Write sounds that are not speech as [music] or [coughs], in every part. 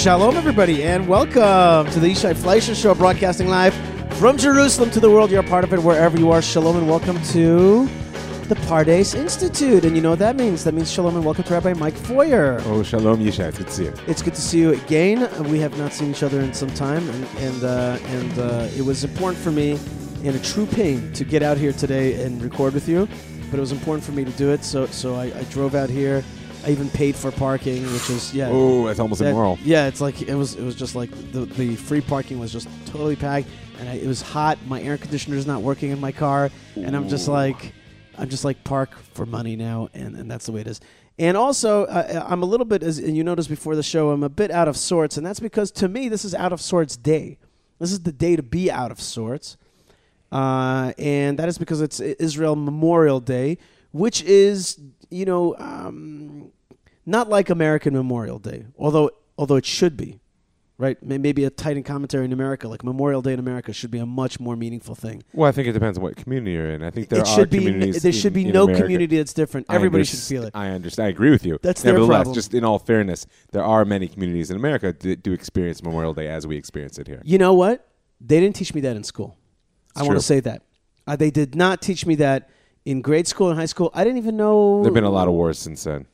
Shalom, everybody, and welcome to the Yishai Fleischer Show, broadcasting live from Jerusalem to the world. You're a part of it wherever you are. Shalom, and welcome to the Pardes Institute. And you know what that means? That means shalom and welcome to Rabbi Mike Feuer. Oh, shalom, Yishai. It's good to see you. It's good to see you again. We have not seen each other in some time, and and uh, and uh, it was important for me, and a true pain, to get out here today and record with you. But it was important for me to do it, so so I, I drove out here. I even paid for parking, which is yeah. Oh, that's almost that- immoral. Yeah, it's like it was. It was just like the the free parking was just totally packed, and I, it was hot. My air conditioner is not working in my car, and I'm just like, I'm just like park for money now, and, and that's the way it is. And also, uh, I'm a little bit, as and you noticed before the show, I'm a bit out of sorts, and that's because to me this is out of sorts day. This is the day to be out of sorts, uh, and that is because it's Israel Memorial Day, which is you know um, not like American Memorial Day, although although it should be, right? Maybe a Titan commentary in America, like Memorial Day in America, should be a much more meaningful thing. Well, I think it depends on what community you're in. I think there it are should be communities. there should in- be no America- community that's different. Everybody should feel it. I understand. I agree with you. That's their Nevertheless, problem. just in all fairness, there are many communities in America that do experience Memorial Day as we experience it here. You know what? They didn't teach me that in school. I want to say that. Uh, they did not teach me that in grade school and high school. I didn't even know. There have been a lot of wars since then.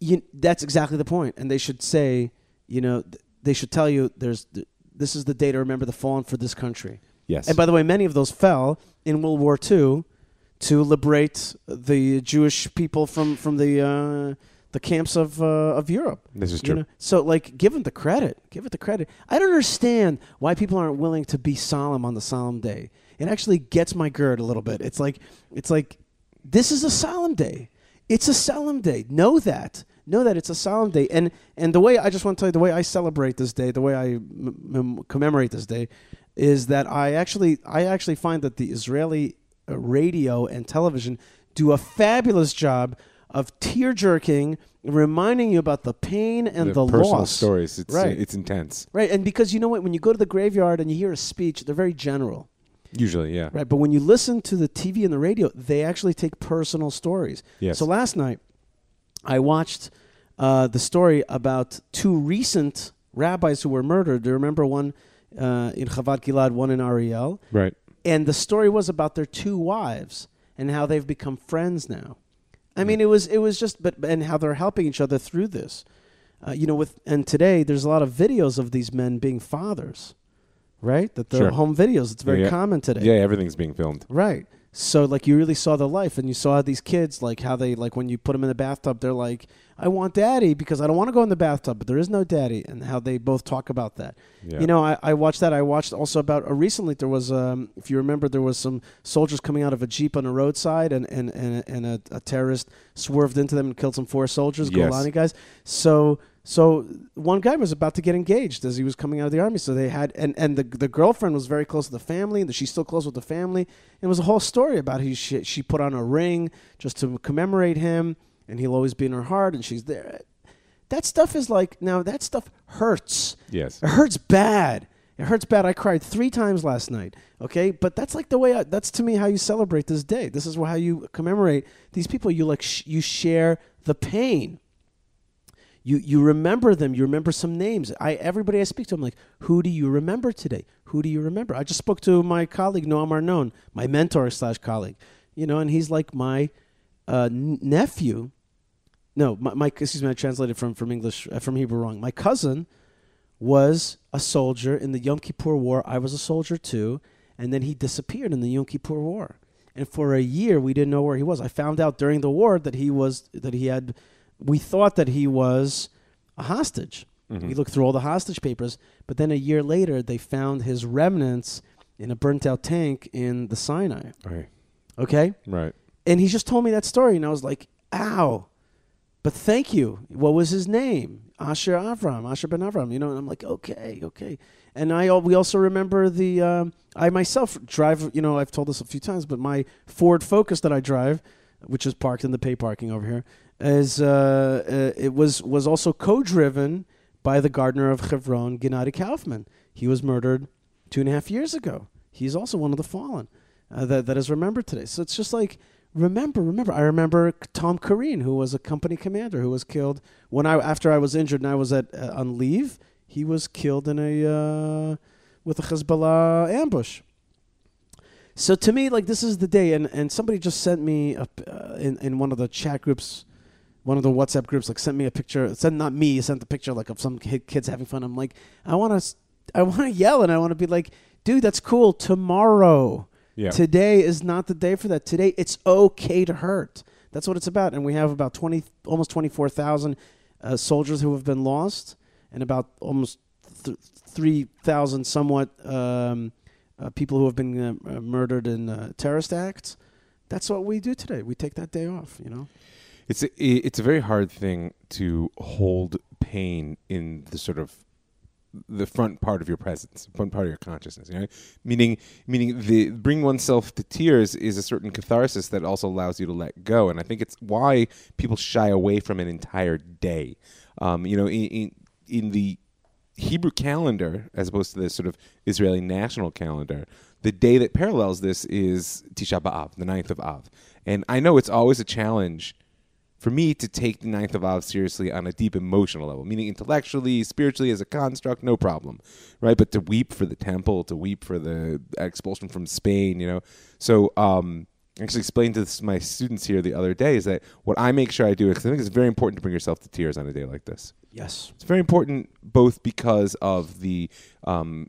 you, that's exactly the point. And they should say, you know, th- they should tell you there's th- this is the day to remember the fallen for this country. Yes. And by the way, many of those fell in World War II to liberate the Jewish people from from the uh, the camps of uh, of Europe. This is You true. know? So, like, give them the credit. Give it the credit. I don't understand why people aren't willing to be solemn on the solemn day. It actually gets my gird a little bit. It's like, it's like, this is a solemn day. It's a solemn day. Know that. Know that it's a solemn day. And and the way I just want to tell you the way I celebrate this day, the way I m- m- commemorate this day, is that I actually I actually find that the Israeli uh, radio and television do a fabulous job of tear jerking, reminding you about the pain and the, personal loss. stories. It's Right. it's intense. Right, and because you know what, when you go to the graveyard and you hear a speech, they're very general, Usually, yeah. right? But when you listen to the TV and the radio, they actually take personal stories. Yes. So last night, I watched uh, the story about two recent rabbis who were murdered. Do you remember one uh, in Chavat Gilad, one in Ariel? Right. And the story was about their two wives and how they've become friends now. I mean, it was it was just, but and how they're helping each other through this. Uh, you know, with and today there's a lot of videos of these men being fathers, right? That they're Sure. home videos. It's very yeah. common today. Yeah, everything's being filmed. Right. So like you really saw the life and you saw these kids like how they like when you put them in the bathtub they're like I want daddy because I don't want to go in the bathtub but there is no daddy and how they both talk about that. Yeah. You know I, I watched that I watched also about uh, recently there was um, if you remember there was some soldiers coming out of a jeep on the roadside and and and, and a, a terrorist swerved into them and killed some four soldiers Yes. Golani guys. So so one guy was about to get engaged as he was coming out of the army. So they had and and the the girlfriend was very close to the family, and she's still close with the family. It was a whole story about how she she put on a ring just to commemorate him, and he'll always be in her heart, and she's there. That stuff is like now that stuff hurts. Yes. It hurts bad. It hurts bad. I cried three times last night. Okay, but that's like the way. I, that's to me how you celebrate this day. This is how you commemorate these people. You like sh- you share the pain you you remember them. You remember some names. I everybody i speak to i'm like who do you remember today? Who do you remember? I just spoke to my colleague noam arnon my mentor slash colleague you know and he's like my uh, nephew. No my, my excuse me i translated from from english uh, from hebrew wrong. My cousin was a soldier in the yom kippur war. I was a soldier too. And then he disappeared in the yom kippur war. And for a year we didn't know where he was. I found out during the war that he was that he had we thought that he was a hostage. Mm-hmm. We looked through all the hostage papers, but then a year later, they found his remnants in a burnt out tank in the Sinai. Okay. Okay? Right. And he just told me that story, and I was like, ow. But thank you. What was his name? Asher Avram, Asher ben Avram. You know, and I'm like, okay, okay. And I we also remember the um, I myself drive. You know, I've told this a few times, but my Ford Focus that I drive, which is parked in the pay parking over here, is uh, uh, it was was also co-driven by the gardener of Hebron, Gennady Kaufman. He was murdered two and a half years ago. He's also one of the fallen uh, that that is remembered today. So it's just like remember, remember. I remember Tom Kareen, who was a company commander who was killed when I after I was injured and I was at uh, on leave. he was killed in a uh, with a Hezbollah ambush. So to me, like this is the day, and, and somebody just sent me uh, in in one of the chat groups, one of the WhatsApp groups, like sent me a picture. Sent not me, sent the picture like of some kid, kids having fun. I'm like, I want to, I want to yell and I want to be like, dude, that's cool. Tomorrow, Yeah. today is not the day for that. Today, it's okay to hurt. That's what it's about. And we have about twenty, almost twenty four thousand uh, soldiers who have been lost, and about almost th- three thousand somewhat. Um, uh, people who have been uh, uh, murdered in uh, terrorist acts. That's what we do today. We take that day off. You know. It's a, it's a very hard thing to hold pain in the sort of the front part of your presence, front part of your consciousness. You know, meaning meaning the bring oneself to tears is a certain catharsis that also allows you to let go, and I think it's why people shy away from an entire day. Um, you know, in, in in the Hebrew calendar, as opposed to the sort of Israeli national calendar, the day that parallels this is Tisha B'Av, the 9th of Av. And I know it's always a challenge for me to take the Ninth of Av seriously on a deep emotional level, meaning intellectually, spiritually, as a construct, no problem, right? But to weep for the temple, to weep for the expulsion from Spain, you know. So, um, I actually explained to this, my students here the other day is that what I make sure I do, because I think it's very important to bring yourself to tears on a day like this. Yes. It's very important both because of the um,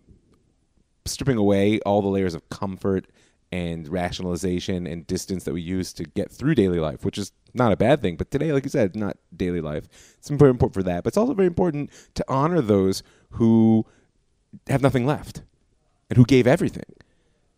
stripping away all the layers of comfort and rationalization and distance that we use to get through daily life, which is not a bad thing. But today, like you said, not daily life. It's very important for that. But it's also very important to honor those who have nothing left and who gave everything.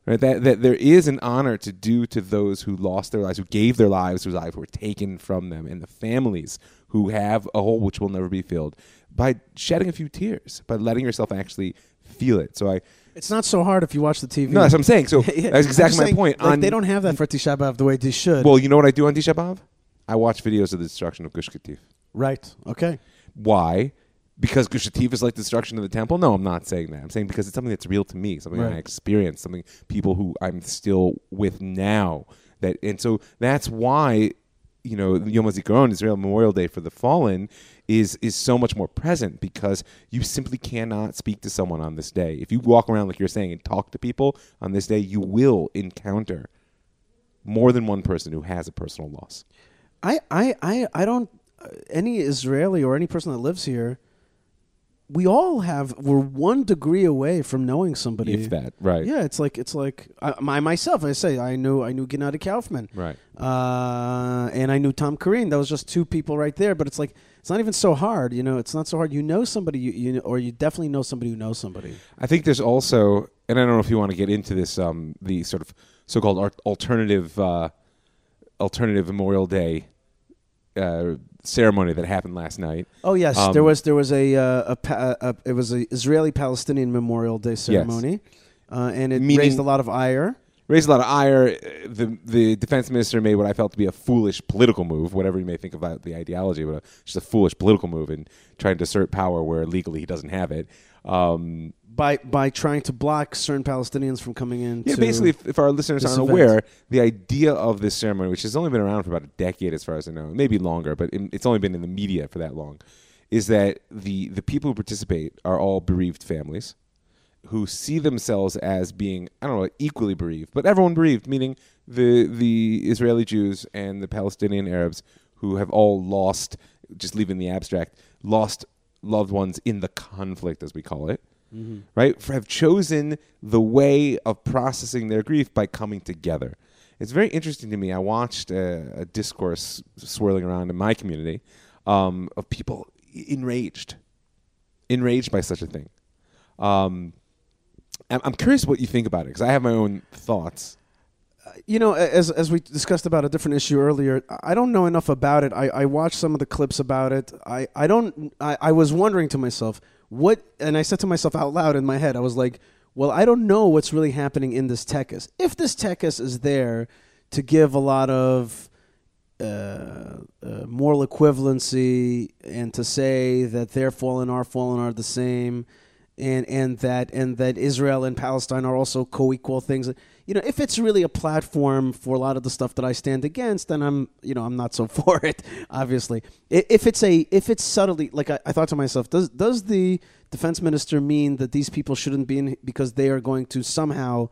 Right? That, that there is an honor to do to those who lost their lives, who gave their lives, whose lives were taken from them, and the families who have a hole which will never be filled by shedding a few tears, by letting yourself actually feel it. So I, It's not so hard if you watch the TV. no, that's what I'm saying. So [laughs] Yeah, that's I'm exactly my saying, point. Like, On- they don't have that for Tisha B'av the way they should. well, you know what I do on Tisha B'Av? I watch videos of the destruction of Gush Katif. right. Okay. Why? Because Gush Katif is like the destruction of the temple? No, I'm not saying that. I'm saying because it's something that's real to me, something Right. I experienced, something people who I'm still with now. That and so that's why you know Yom HaZikaron, Israel Memorial Day for the Fallen, is is so much more present because you simply cannot speak to someone on this day. If you walk around like you're saying and talk to people on this day, you will encounter more than one person who has a personal loss. I, I, I, I don't. Any Israeli or any person that lives here, we all have. We're one degree away from knowing somebody. If that, right? Yeah, it's like it's like I, my myself. I say I knew I knew Gennady Kaufman, Right. uh, and I knew Tom Kareen. That was just two people right there. But it's like it's not even so hard. You know, it's not so hard. You know somebody, you, you or you definitely know somebody who knows somebody. I think there's also, and I don't know if you want to get into this, um, the sort of so-called alternative, uh, alternative Memorial Day uh, ceremony that happened last night. Oh yes, Um, there was there was a, uh, a, pa- a it was a Israeli Palestinian Memorial Day ceremony, uh, and it Meaning- raised a lot of ire. Raised a lot of ire. Uh, The the defense minister made what I felt to be a foolish political move, whatever you may think about the ideology, but a, just a foolish political move in trying to assert power where legally he doesn't have it. Um, by by trying to block certain Palestinians from coming in. Yeah, to- basically, if, if our listeners aren't event. aware, the idea of this ceremony, which has only been around for about a decade, as far as I know, maybe longer, but in, it's only been in the media for that long, is that the the people who participate are all bereaved families who see themselves as being I don't know equally bereaved, but everyone bereaved, meaning the the Israeli Jews and the Palestinian Arabs who have all lost, just leaving the abstract, lost loved ones in the conflict, as we call it right, have chosen the way of processing their grief by coming together. It's very interesting to me. I watched a, a discourse swirling around in my community um, of people enraged, enraged by such a thing. Um, I'm, I'm curious what you think about it because I have my own thoughts. you know, as as we discussed about a different issue earlier, I don't know enough about it. I, I watched some of the clips about it. I, I don't. I, I was wondering to myself what, and I said to myself out loud in my head, I was like, well, I don't know what's really happening in this tekes. If this tekes is there to give a lot of uh, uh, moral equivalency and to say that their fallen, our fallen are the same, and and that and that Israel and Palestine are also co-equal things. You know, if it's really a platform for a lot of the stuff that I stand against, then I'm you know I'm not so [laughs] for it. Obviously, if it's a if it's subtly like I, I thought to myself, does does the defense minister mean that these people shouldn't be in because they are going to somehow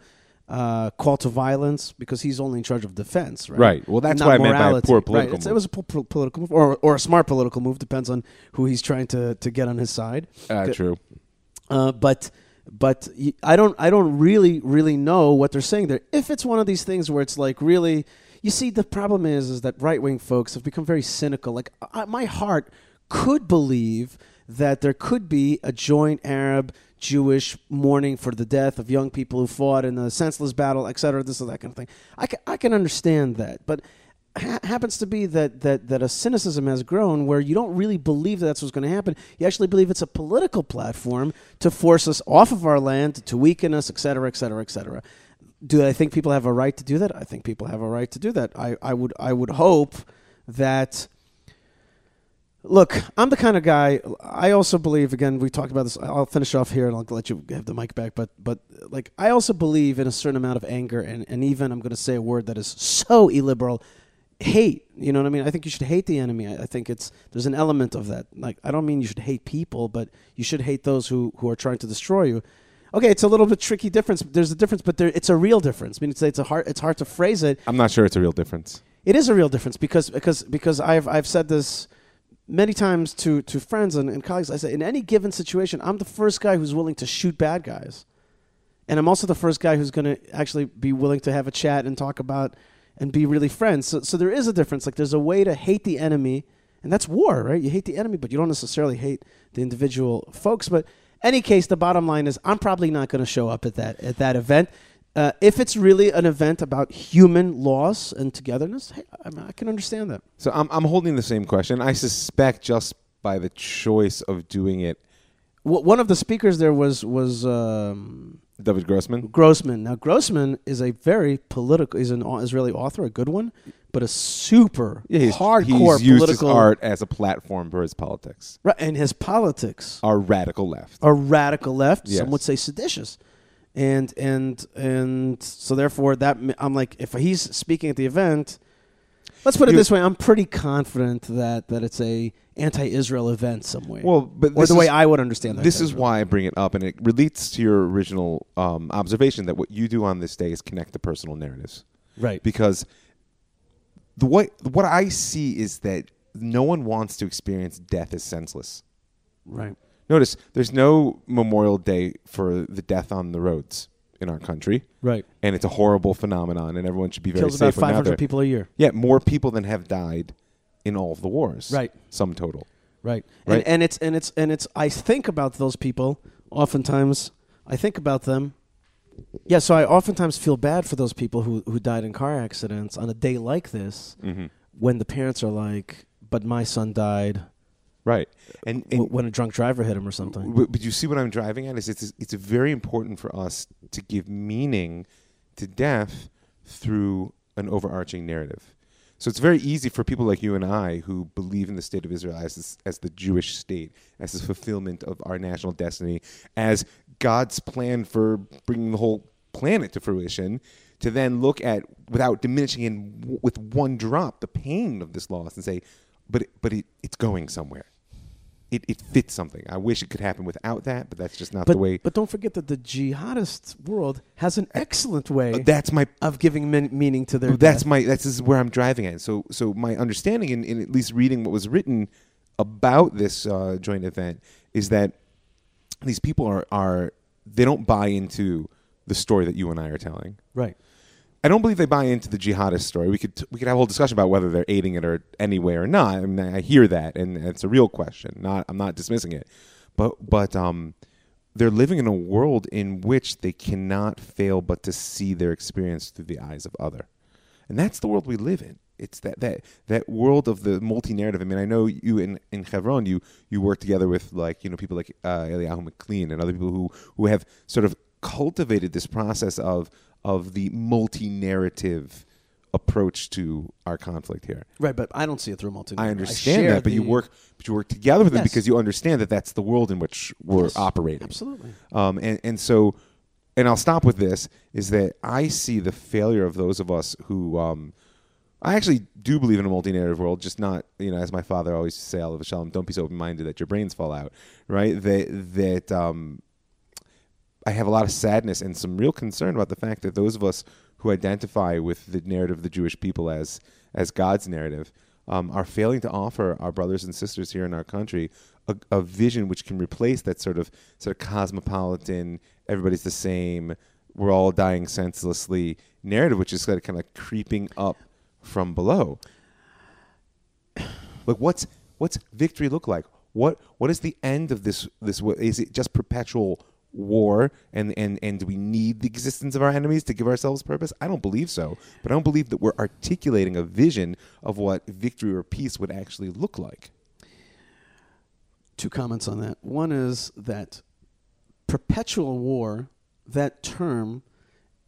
uh, call to violence because he's only in charge of defense, right? Right. Well, that's Not what I meant by morality. poor Right. political It's- It was a po- po- political move, or or a smart political move. Depends on who he's trying to to get on his side. Uh, true. Uh, but but I don't I don't really really know what they're saying there. If it's one of these things where it's like really, you see, the problem is is that right wing folks have become very cynical. Like I, my heart could believe that there could be a joint Arab Jewish mourning for the death of young people who fought in the senseless battle, et cetera, this or that kind of thing. I can, I can understand that, but ha- happens to be that, that that a cynicism has grown where you don't really believe that that's what's going to happen. You actually believe it's a political platform to force us off of our land, to weaken us, et cetera, et cetera, et cetera. Do I think people have a right to do that? I think people have a right to do that. I, I would I would hope that Look, I'm the kind of guy. I also believe. Again, we talked about this. I'll finish off here, and I'll let you have the mic back. But, but like, I also believe in a certain amount of anger, and, and even I'm going to say a word that is so illiberal, hate. You know what I mean? I think you should hate the enemy. I, I think it's there's an element of that. Like, I don't mean you should hate people, but you should hate those who who are trying to destroy you. Okay, it's a little bit tricky difference. There's a difference, but there, it's a real difference. I mean, it's it's a hard it's hard to phrase it. I'm not sure it's a real difference. It is a real difference because because because I've I've said this many times to to friends and, and colleagues. I say in any given situation, I'm the first guy who's willing to shoot bad guys, and I'm also the first guy who's going to actually be willing to have a chat and talk about and be really friends. So so there is a difference. Like there's a way to hate the enemy, and that's war, right? You hate the enemy, but you don't necessarily hate the individual folks. But any case, the bottom line is I'm probably not going to show up at that at that event. Uh, if it's really an event about human loss and togetherness, hey, I, mean, I can understand that. So I'm I'm holding the same question. I suspect just by the choice of doing it, W- one of the speakers there was was um, David Grossman. Grossman. Now Grossman is a very political. He's an Israeli author, a good one, but a super Yeah, he's, hardcore he's used political his art as a platform for his politics. Right, and his politics Are radical left. are radical left. Yes. Some would say seditious, and and and so therefore that I'm like, if he's speaking at the event, let's put it this way: I'm pretty confident that that it's a anti-Israel event somewhere. Well, but or the way I would understand that. This is why I bring it up, and it relates to your original um, observation that what you do on this day is connect the personal narratives. right? Because the what what I see is that no one wants to experience death as senseless. Right. Notice there's no Memorial Day for the death on the roads in our country, Right. and it's a horrible phenomenon, and everyone should be very Kills about safe when out 500 there. people a year. Yeah, more people than have died in all of the wars. Right. Sum total. Right. Right. And, and it's and it's and it's I think about those people oftentimes I think about them yeah, so I oftentimes feel bad for those people who, who died in car accidents on a day like this Mm-hmm. when the parents are like, but my son died Right. And, and when a drunk driver hit him or something. But, but you see what I'm driving at is it's it's very important for us to give meaning to death through an overarching narrative. So it's very easy for people like you and I who believe in the state of Israel as this, as the Jewish state, as the fulfillment of our national destiny, as God's plan for bringing the whole planet to fruition, to then look at without diminishing in w- with one drop the pain of this loss and say, but it, but it, it's going somewhere it, it fits something. I wish it could happen without that, but that's just not But, the way. but don't forget that the jihadist world has an excellent way Uh, that's my. of giving men- meaning to their That's death. my. That's this is where I'm driving at. So so my understanding in, in at least reading what was written about this uh, joint event is that these people are are they don't buy into the story that you and I are telling. right. I don't believe they buy into the jihadist story. We could we could have a whole discussion about whether they're aiding it or anyway or not. I mean, I hear that, and it's a real question. Not I'm not dismissing it, but but um, they're living in a world in which they cannot fail but to see their experience through the eyes of other, and that's the world we live in. It's that that that world of the multi narrative. I mean, I know you in in Chevron, you you work together with like you know people like uh, Eliyahu McLean and other people who who have sort of cultivated this process of of the multi narrative approach to our conflict here. Right, but I don't see it through multi. I understand that, but you work, but you work together with them Yes. because you understand that that's the world in which we're Yes, operating. Absolutely. Um, and and so, and I'll stop with this: is that I see the failure of those of us who, um, I actually do believe in a multi-narrative world, just not you know, as my father always used to say, "Oliver Shalom, don't be so open-minded that your brains fall out." Right? That that um, I have a lot of sadness and some real concern about the fact that those of us who identify with the narrative of the Jewish people as as God's narrative um, are failing to offer our brothers and sisters here in our country a, a vision which can replace that sort of sort of cosmopolitan, everybody's the same, we're all dying senselessly narrative, which is kind of, kind of creeping up from below. Like what's what's victory look like? What what is the end of this this is it just perpetual war and and and do we need the existence of our enemies to give ourselves purpose? I don't believe so. But I don't believe that we're articulating a vision of what victory or peace would actually look like. Two comments on that. One is that perpetual war, that term,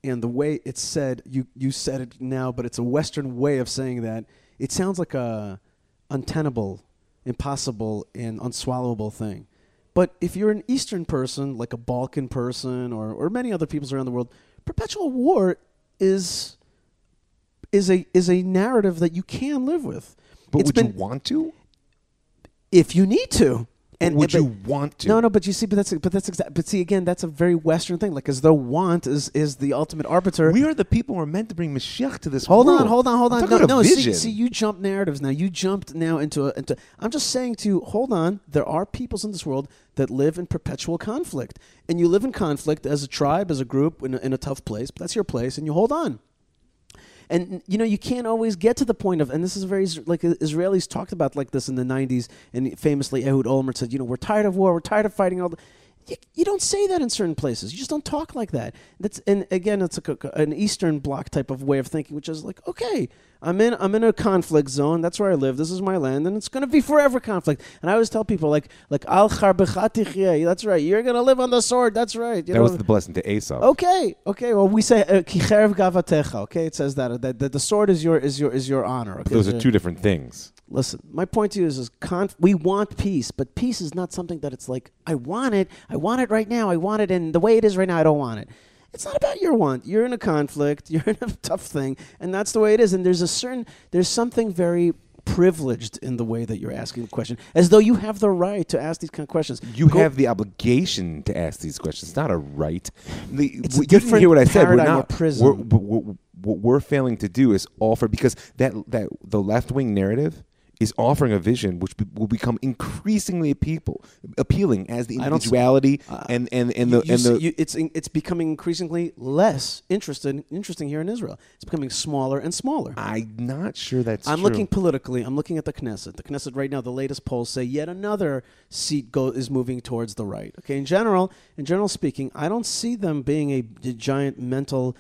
and the way it's said, you you said it now, but it's a Western way of saying that. It sounds like a untenable, impossible, and unswallowable thing. But if you're an Eastern person, like a Balkan person, or or many other peoples around the world, perpetual war is is a is a narrative that you can live with. But It's would been- you want to? if you need to. And would but- you want to? No, no, but you see, but that's but that's exact. But see, again, that's a very Western thing. Like as though want is is the ultimate arbiter. We are the people who are meant to bring Mashiach to this hold world. on, hold on, hold on. No, no. See, see, you jump narratives now. You jumped now into a, into. I'm just saying to you, hold on. There are peoples in this world that live in perpetual conflict, and you live in conflict as a tribe, as a group, in a, in a tough place. But that's your place, and you hold on. And you know you can't always get to the point of, and this is very like uh, Israelis talked about like this in the '90s, and famously Ehud Olmert said, you know, we're tired of war, we're tired of fighting all the. You, you don't say that in certain places. You just don't talk like that. That's and again, it's a, an Eastern Bloc type of way of thinking, which is like, okay, I'm in I'm in a conflict zone. That's where I live. This is my land, and it's going to be forever conflict. And I always tell people like like al That's right. You're going to live on the sword. That's right. You that know? was the blessing to Esau. Okay, okay. Well, we say uh, kicherev gavatecha. Okay, it says that, that that the sword is your is your is your honor. Okay? But those are two different things. Listen, my point to you is, is conf- we want peace, but peace is not something that it's like I want it. I want it right now. I want it, and the way it is right now, I don't want it. It's not about your want. You're in a conflict. [laughs] You're in a tough thing, and that's the way it is. And there's a certain there's something very privileged in the way that you're asking the question, as though you have the right to ask these kind of questions. You Go- have the obligation to ask these questions. Not a right. The, It's you a didn't hear what I said. We're not. or prism. We're, we're, what we're failing to do is offer because that that the left wing narrative is offering a vision which be, will become increasingly people appealing as the I don't s- individuality uh, and and and the you and see- the you- it's in- it's becoming increasingly less interested interesting here in Israel. It's becoming smaller and smaller. I'm not sure that's. I'm true. looking politically. I'm looking at the Knesset. The Knesset right now, the latest polls say yet another seat go, is moving towards the right. Okay, in general, in general speaking, I don't see them being a giant mental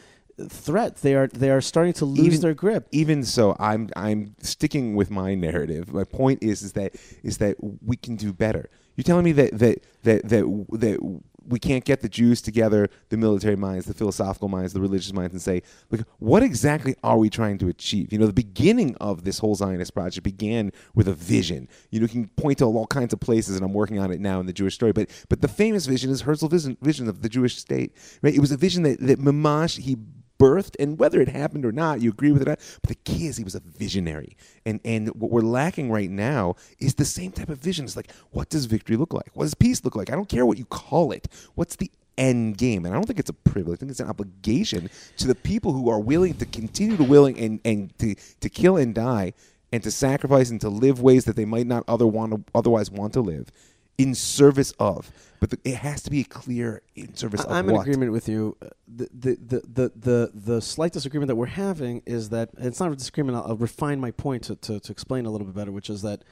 threat. They are they are starting to lose Even- their grip. even so i'm i'm sticking with my narrative my point is is that is that we can do better you're telling me that that that that that we can't get the Jews together, the military minds, the philosophical minds, the religious minds, and say, look, what exactly are we trying to achieve? You know, the beginning of this whole Zionist project began with a vision. You know, you can point to all kinds of places, and I'm working on it now in the Jewish story. But but the famous vision is Herzl's vision, vision of the Jewish state. Right? It was a vision that that Mamash he birthed, and whether it happened or not, you agree with it. But the key is he was a visionary, and and what we're lacking right now is the same type of vision. It's like, what does victory look like? What does peace look like? I don't care what you call it. What's the end game? And I don't think it's a privilege. I think it's an obligation to the people who are willing to continue to willing and and to to kill and die, and to sacrifice and to live ways that they might not other want to, otherwise want to live. In service of, but the, it has to be clear in service of I'm in agreement with you. Uh, The, the, the, the, the, the slight disagreement that we're having is that it's not a disagreement. I'll, I'll refine my point to, to, to explain a little bit better, which is that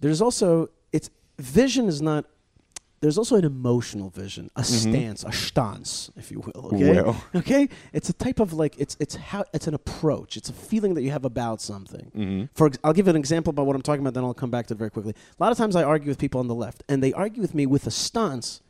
there's also it's vision is not. There's also an emotional vision, a stance, a stance, if you will. Okay, Well. okay. It's a type of like it's it's how it's an approach. It's a feeling that you have about something. Mm-hmm. For I'll give you an example about what I'm talking about, then I'll come back to it very quickly. A lot of times I argue with people on the left, and they argue with me with a stance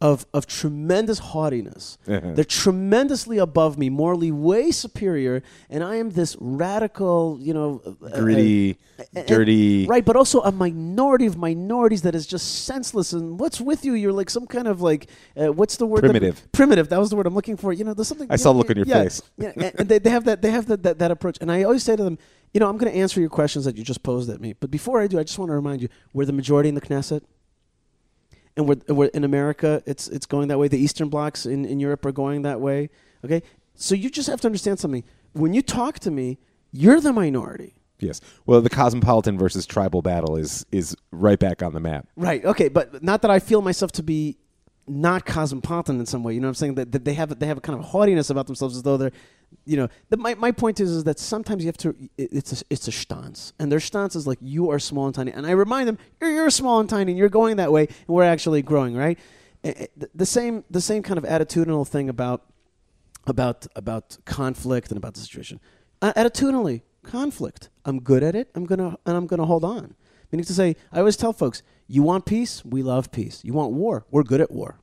of of tremendous haughtiness. [laughs] They're tremendously above me, morally way superior, and I am this radical, you know, uh, uh, Gritty, and- dirty. right? But also a minority of minorities that is just senseless. And what's with you? You're like some kind of like uh, what's the word? that- Primitive. primitive. That was the word I'm looking for. You know, there's something. I saw know, a look on your yeah, face. Yeah, and, and they, they have that. They have that, that that approach. And I always say to them, you know, I'm going to answer your questions that you just posed at me. But before I do, I just want to remind you, we're the majority in the Knesset. And we're, we're in America, it's it's going that way. The Eastern blocs in, in Europe are going that way. Okay, so you just have to understand something. When you talk to me, you're the minority. Yes. Well, the cosmopolitan versus tribal battle is is right back on the map. Right. Okay. But not that I feel myself to be not cosmopolitan in some way. You know what I'm saying? That, that they have they have a kind of haughtiness about themselves as though they're, you know. The, my my point is is that sometimes you have to. It, it's a, it's a stance, and their stance is like you are small and tiny, and I remind them you're you're small and tiny, and you're going that way, and we're actually growing, right? The, same the same kind of attitudinal thing about about about conflict and about the situation. Uh, attitudinally, conflict. I'm good at it. I'm gonna and I'm gonna hold on. Meaning to say, I always tell folks, you want peace, we love peace. You want war, we're good at war.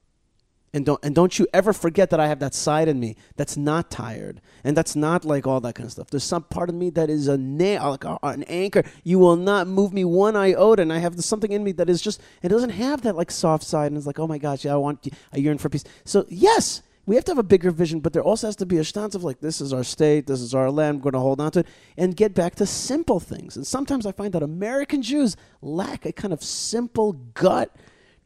And don't and don't you ever forget that I have that side in me that's not tired and that's not like all that kind of stuff. There's some part of me that is a nail, like a, an anchor. You will not move me one iota. And I have something in me that is just it doesn't have that like soft side and it's like oh my gosh, yeah, I want I yearn for peace. So yes, we have to have a bigger vision, but there also has to be a stance of like this is our state, this is our land, we're going to hold on to it and get back to simple things. And sometimes I find that American Jews lack a kind of simple gut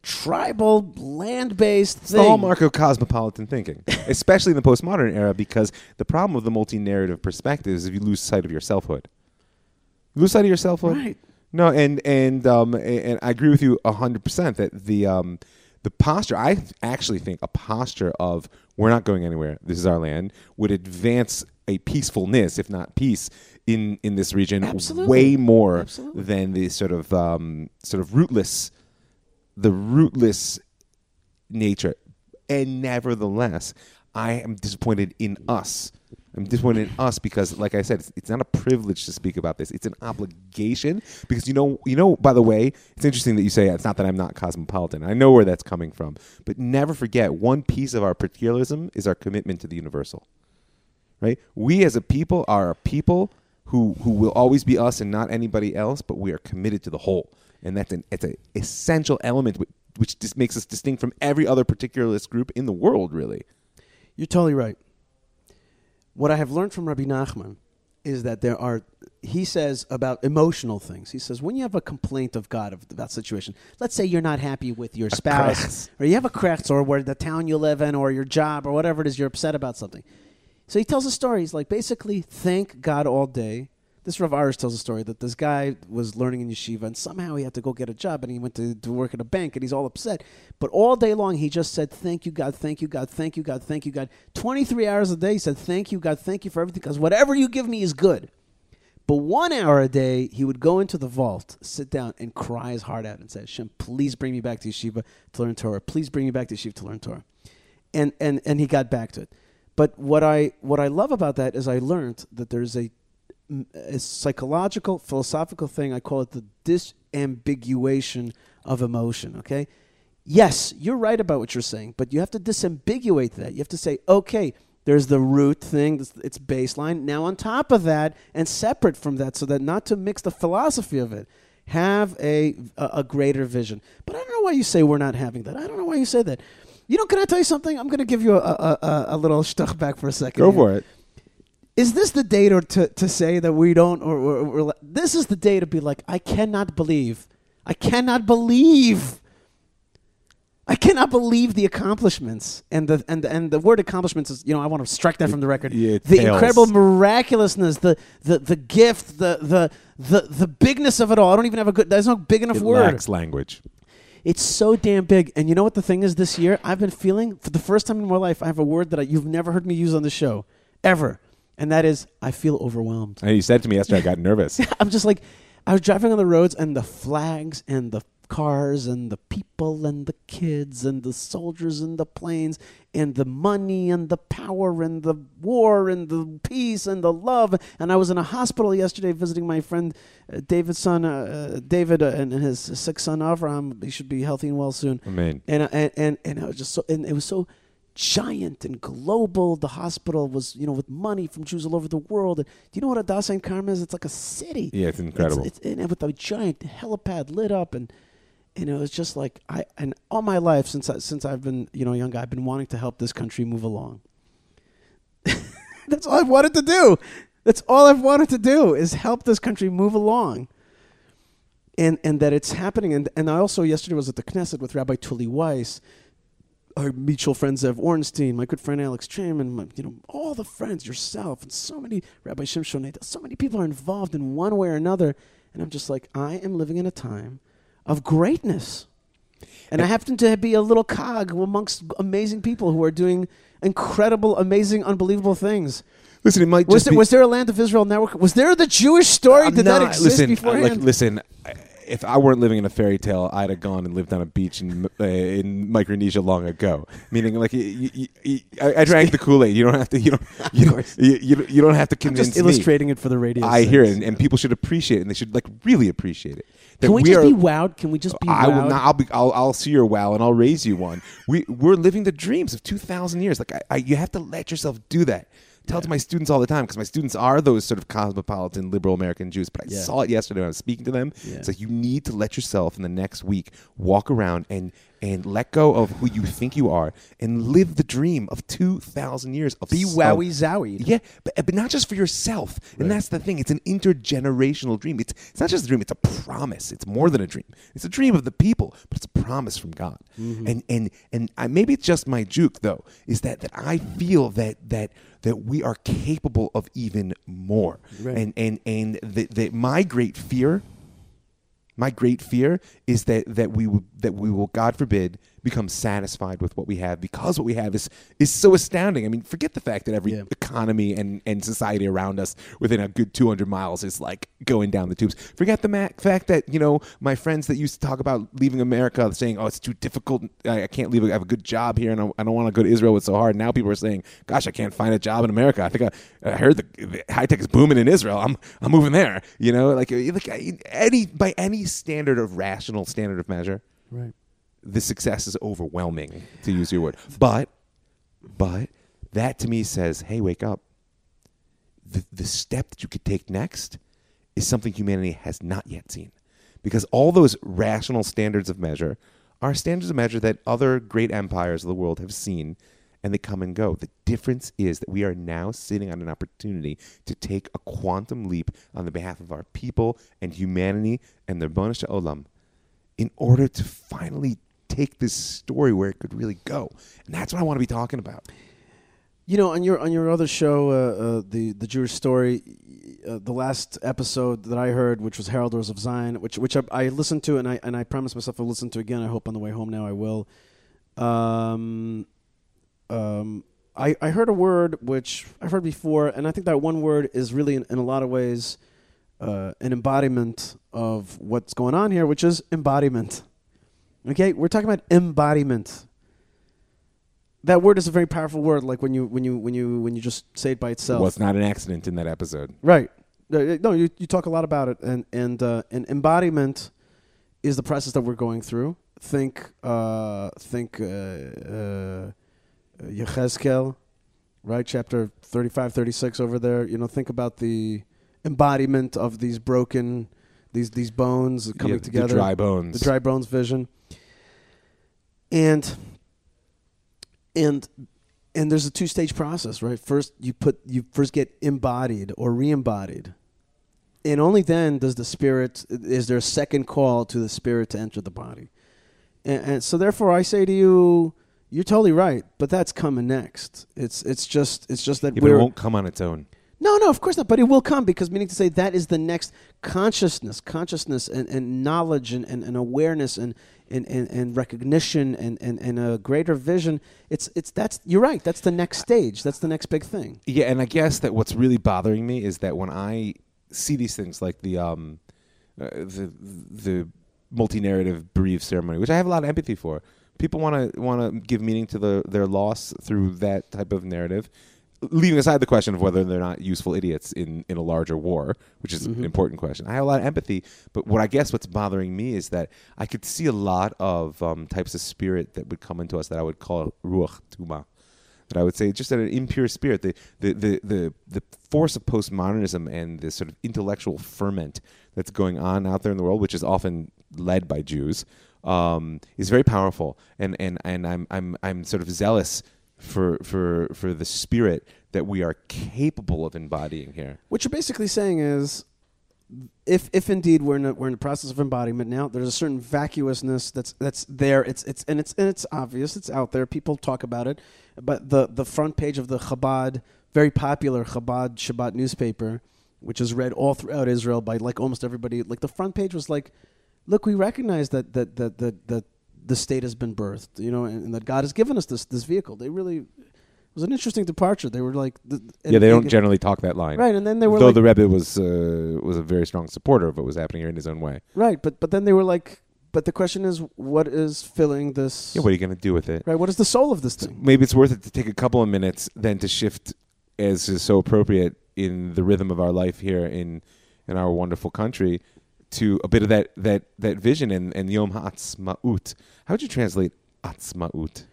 tribal land-based thing. the hallmark of cosmopolitan thinking, [laughs] especially in the postmodern era, because the problem with the multi-narrative perspective is if you lose sight of your selfhood. Lose sight of your selfhood. Right. No, and and um and, and I agree with you hundred percent that the um the posture I actually think a posture of we're not going anywhere. This is our land would advance a peacefulness, if not peace, in in this region Absolutely. way more Absolutely. than the sort of um sort of rootless the rootless nature. And nevertheless, I am disappointed in us. I'm disappointed in us because, like I said, it's, it's not a privilege to speak about this. It's an obligation because you know, you know. By the way, it's interesting that you say it's not that I'm not cosmopolitan. I know where that's coming from, but never forget one piece of our particularism is our commitment to the universal. Right? We as a people are a people who who will always be us and not anybody else, but we are committed to the whole, and that's an it's an essential element which, just makes us distinct from every other particularist group in the world. Really, You're totally right. What I have learned from Rabbi Nachman is that there are, he says about emotional things. He says when you have a complaint of God of that situation, let's say you're not happy with your spouse, krechts. or you have a krechts, or where the town you live in, or your job, or whatever it is, you're upset about something. So he tells a story. He's like, basically, thank God all day. This Rav Arush tells a story that this guy was learning in yeshiva and somehow he had to go get a job and he went to, to work at a bank and he's all upset. But all day long he just said, Thank you, God, thank you, God, thank you, God, thank you, God. 23 hours a day he said, Thank you, God, thank you for everything because whatever you give me is good. But one hour a day, he would go into the vault, sit down, and cry his heart out and say, Hashem, please bring me back to yeshiva to learn Torah. Please bring me back to yeshiva to learn Torah. And, and, and he got back to it. But what I, what I love about that is I learned that there's a, a psychological, philosophical thing. I call it the disambiguation of emotion, okay? Yes, you're right about what you're saying, but you have to disambiguate that. You have to say, okay, there's the root thing, it's baseline. Now, on top of that, and separate from that, so that not to mix the philosophy of it, have a, a, a greater vision. But I don't know why you say we're not having that. I don't know why you say that. You know, can I tell you something? I'm going to give you a, a, a, a little [laughs] stuck back for a second. go here. for it. Is this the day to, to, to say that we don't, or, or, or this is the day to be like, I cannot believe, I cannot believe, I cannot believe the accomplishments and the and and the word accomplishments is, you know, I want to strike that from the record. Yeah, the incredible miraculousness, the the the gift, the the the the bigness of it all. I don't even have a good. There's no big enough It word. lacks language. It's so damn big. And you know what the thing is this year? I've been feeling, for the first time in my life, I have a word that I, you've never heard me use on the show, ever. And that is, I feel overwhelmed. And you said to me yesterday, I got nervous. I'm just like, I was driving on the roads and the flags and the cars and the people and the kids and the soldiers and the planes and the money and the power and the war and the peace and the love. And I was in a hospital yesterday visiting my friend uh, David's son, uh, uh, David, uh, and, and his sick son Avram. He should be healthy and well soon. Amen. And uh, and and, and I was just so, and it was so giant and global. The hospital was, you know, with money from Jews all over the world. And do you know what Hadassah Ein Kerem is? It's like a city. Yeah, it's incredible. It's, it's, and with a giant helipad lit up, and and it was just like I and all my life since I, since I've been you know a young guy, I've been wanting to help this country move along. [laughs] That's all I've wanted to do. That's all I've wanted to do is help this country move along. And and that it's happening. And and I also yesterday was at the Knesset with Rabbi Tuly Weiss, our mutual friends Zev Ornstein, my good friend Alex Chairman, my, you know, all the friends, yourself, and so many Rabbi Shimshon, so many people are involved in one way or another. And I'm just like, I am living in a time of greatness. And I happen to be a little cog amongst amazing people who are doing incredible, amazing, unbelievable things. Listen, it might Was there, be. was there a land of Israel network? Was there the Jewish story? I'm Did that exist listen, uh, beforehand? Like, listen, I- if I weren't living in a fairy tale, I'd have gone and lived on a beach in uh, in Micronesia long ago. Meaning, like, you, you, you, I, I drank the Kool Aid. You don't have to. You don't. [laughs] You, don't, you, you, don't- have to I'm convince just me. illustrating it for the radio. I hear it, and, and people should appreciate it, and they should like really appreciate it. Can we, just are- be wowed? Can we just be I will wowed? not. I'll be. I'll, I'll see your wow, and I'll raise you one. We we're living the dreams of two thousand years. Like I, I, you have to let yourself do that. Tell it to my students all the time because my students are those sort of cosmopolitan liberal American Jews. But I Yeah. saw it yesterday when I was speaking to them. Yeah. It's like you need to let yourself in the next week walk around and and let go of who you think you are and live the dream of two thousand years of be wowie zowie. yeah, but, but not just for yourself. And that's the thing. It's an intergenerational dream. It's, it's not just a dream, it's a promise. It's more than a dream. It's a dream of the people, but it's a promise from God. Mm-hmm. And and and I, maybe it's just my juke though, is that that I feel that that that we are capable of even more. Right. And and and the, that my great fear my great fear is that that we that we will God forbid become satisfied with what we have because what we have is is so astounding. I mean, forget the fact that every Yeah. economy and, and society around us within a good 200 miles is like going down the tubes. Forget the ma- fact that, you know, my friends that used to talk about leaving America saying, oh, it's too difficult. I, I can't leave. I have a good job here and I, I don't want to go to Israel. It's so hard. Now people are saying, gosh, I can't find a job in America. I think I, I heard the, the high tech is booming in Israel. I'm, I'm moving there. You know, like, like any, by any standard of rational standard of measure, Right. The success is overwhelming to use your word. But but that to me says hey wake up. The, the step that you could take next is something humanity has not yet seen. Because all those rational standards of measure are standards of measure that other great empires of the world have seen and they come and go. The difference is that we are now sitting on an opportunity to take a quantum leap on the behalf of our people and humanity and the Bonus to Olam in order to finally take this story where it could really go. And that's what I want to be talking about. You know, on your on your other show, uh, uh, the the Jewish story, uh, the last episode that I heard, which was Heralders of Zion, which which I, I listened to, and I and I promised myself I'll listen to again. I hope on the way home now I will. Um, um, I I heard a word which I've heard before, and I think that one word is really in, in a lot of ways uh, an embodiment of what's going on here, which is embodiment. Okay, we're talking about embodiment that word is a very powerful word. Like when you when you when you when you just say it by itself. Well, it's not an accident in that episode. Right. Uh, No, you, you talk a lot about it, and and uh, and embodiment is the process that we're going through. Think uh, think uh, uh, Yechezkel, right? Chapter 35, 36 over there. You know, think about the embodiment of these broken, these these bones coming Yeah, together. The dry bones. the dry bones vision. And and and there's a two stage process right? First you put you first get embodied or re-embodied. And only then does the spirit is there a second call to the spirit to enter the body. And, and so therefore i say to you you're totally right but that's coming next. It's it's just it's just that Yeah, it won't come on its own. No, no, of course not. But it will come because meaning to say that is the next consciousness, consciousness and, and knowledge and, and, and awareness and, and, and, and recognition and, and, and a greater vision. It's it's that's you're right. That's the next stage. That's the next big thing. Yeah, and I guess that what's really bothering me is that when I see these things like the um, uh, the the multi-narrative bereaved ceremony, which I have a lot of empathy for. People want to want to give meaning to the, their loss through that type of narrative, leaving aside the question of whether they're not useful idiots in, in a larger war, which is an important question. I have a lot of empathy, but what I guess what's bothering me is that I could see a lot of um, types of spirit that would come into us that I would call ruach tuma that I would say just an impure spirit. The the the the, the force of postmodernism and this sort of intellectual ferment that's going on out there in the world, which is often led by Jews, um, is very powerful. And and and I'm I'm I'm sort of zealous for for for the spirit that we are capable of embodying here. What you're basically saying is, if if indeed we're in a, we're in the process of embodiment now, there's a certain vacuousness that's that's there. It's it's and it's and it's obvious. It's out there. People talk about it. But the the front page of the Chabad, very popular Chabad Shabbat newspaper, which is read all throughout Israel by like almost everybody. Like the front page was like, look, we recognize that that that that, that the state has been birthed, you know, and, and that God has given us this this vehicle. They really it was an interesting departure. They were like, the, Yeah, they don't generally talk that line. right, and then they were Though like, the Rebbe was uh, was a very strong supporter of what was happening here in his own way. right, but but then they were like, but the question is, what is filling this? Yeah, what are you going to do with it? right, what is the soul of this So maybe it's worth it to take a couple of minutes then to shift as is so appropriate in the rhythm of our life here in in our wonderful country to a bit of that that that vision and, and Yom Ha'atzmaut. How would you translate Atzmaut?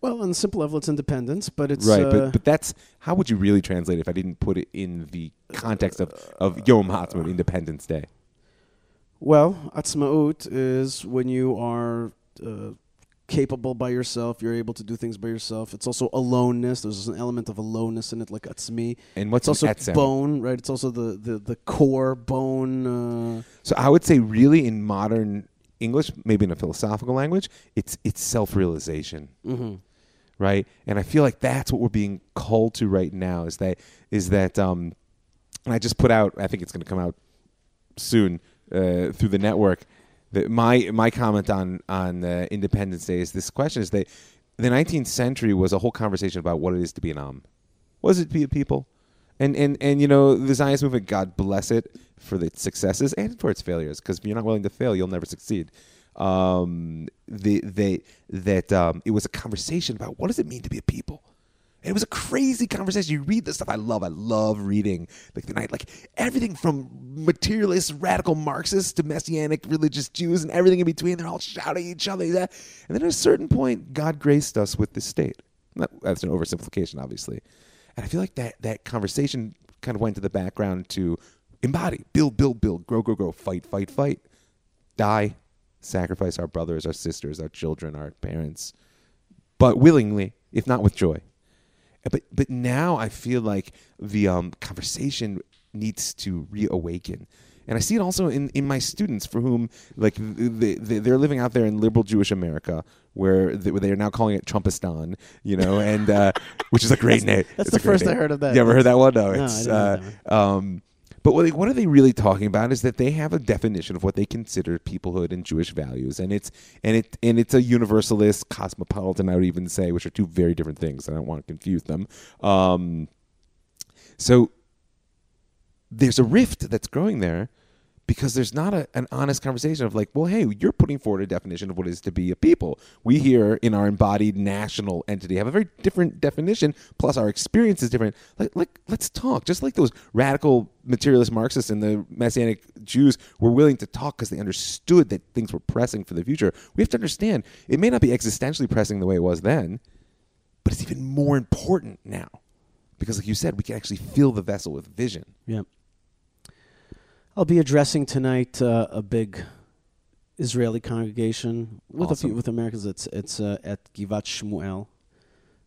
Well, on the simple level, it's independence, but it's right, uh, but but that's how would you really translate it if I didn't put it in the context of, of Yom Ha'atzmaut, Independence Day? Well, atzmaut is when you are uh, capable by yourself. You're able to do things by yourself. It's also aloneness. There's an element of aloneness in it, like atzmi. And what's It's also bone, right? It's also the the, the core bone. Uh, So I would say, really, in modern English, maybe in a philosophical language, it's it's self realization. mm-hmm. right? And I feel like that's what we're being called to right now. Is that is that? Um, and I just put out. I think it's going to come out soon uh, through the network. My my comment on on uh, Independence Day is this question: is that the 19th century was a whole conversation about what it is to be an Am. What is it to be a people? And and and you know the Zionist movement, God bless it for its successes and for its failures. Because if you're not willing to fail, you'll never succeed. Um, the they that um, it was a conversation about what does it mean to be a people. And it was a crazy conversation. You read the stuff I love. I love reading like the night, like everything from materialist, radical Marxists to messianic religious Jews and everything in between. They're all shouting at each other. And then at a certain point, God graced us with this state. That's an oversimplification, obviously. And I feel like that that conversation kind of went to the background to embody, build, build, build, grow, grow, grow, fight, fight, fight, die, sacrifice our brothers, our sisters, our children, our parents, but willingly, if not with joy. But but now I feel like the um, conversation needs to reawaken. And I see it also in, in my students for whom, like, they, they, they're living out there in liberal Jewish America where they, where they are now calling it Trumpistan, you know, and uh, [laughs] which is a great name. that's It's the first I heard of that. You ever heard that one? No, No, it's uh, um, but what, what are they really talking about is that they have a definition of what they consider peoplehood and Jewish values, and it's and it and it's a universalist, cosmopolitan. I would even say, which are two very different things. I don't want to confuse them. Um, so there's a rift that's growing there because there's not a, an honest conversation of like, well, hey, you're putting forward a definition of what it is to be a people. We here in our embodied national entity have a very different definition. Plus, our experience is different. Like, like let's talk. Just like those radical materialist Marxists and the Messianic Jews were willing to talk because they understood that things were pressing for the future. We have to understand it may not be existentially pressing the way it was then, but it's even more important now because, like you said, we can actually fill the vessel with vision. Yeah. I'll be addressing tonight uh, a big Israeli congregation with a few with Americans. It's it's uh, at Givat Shmuel,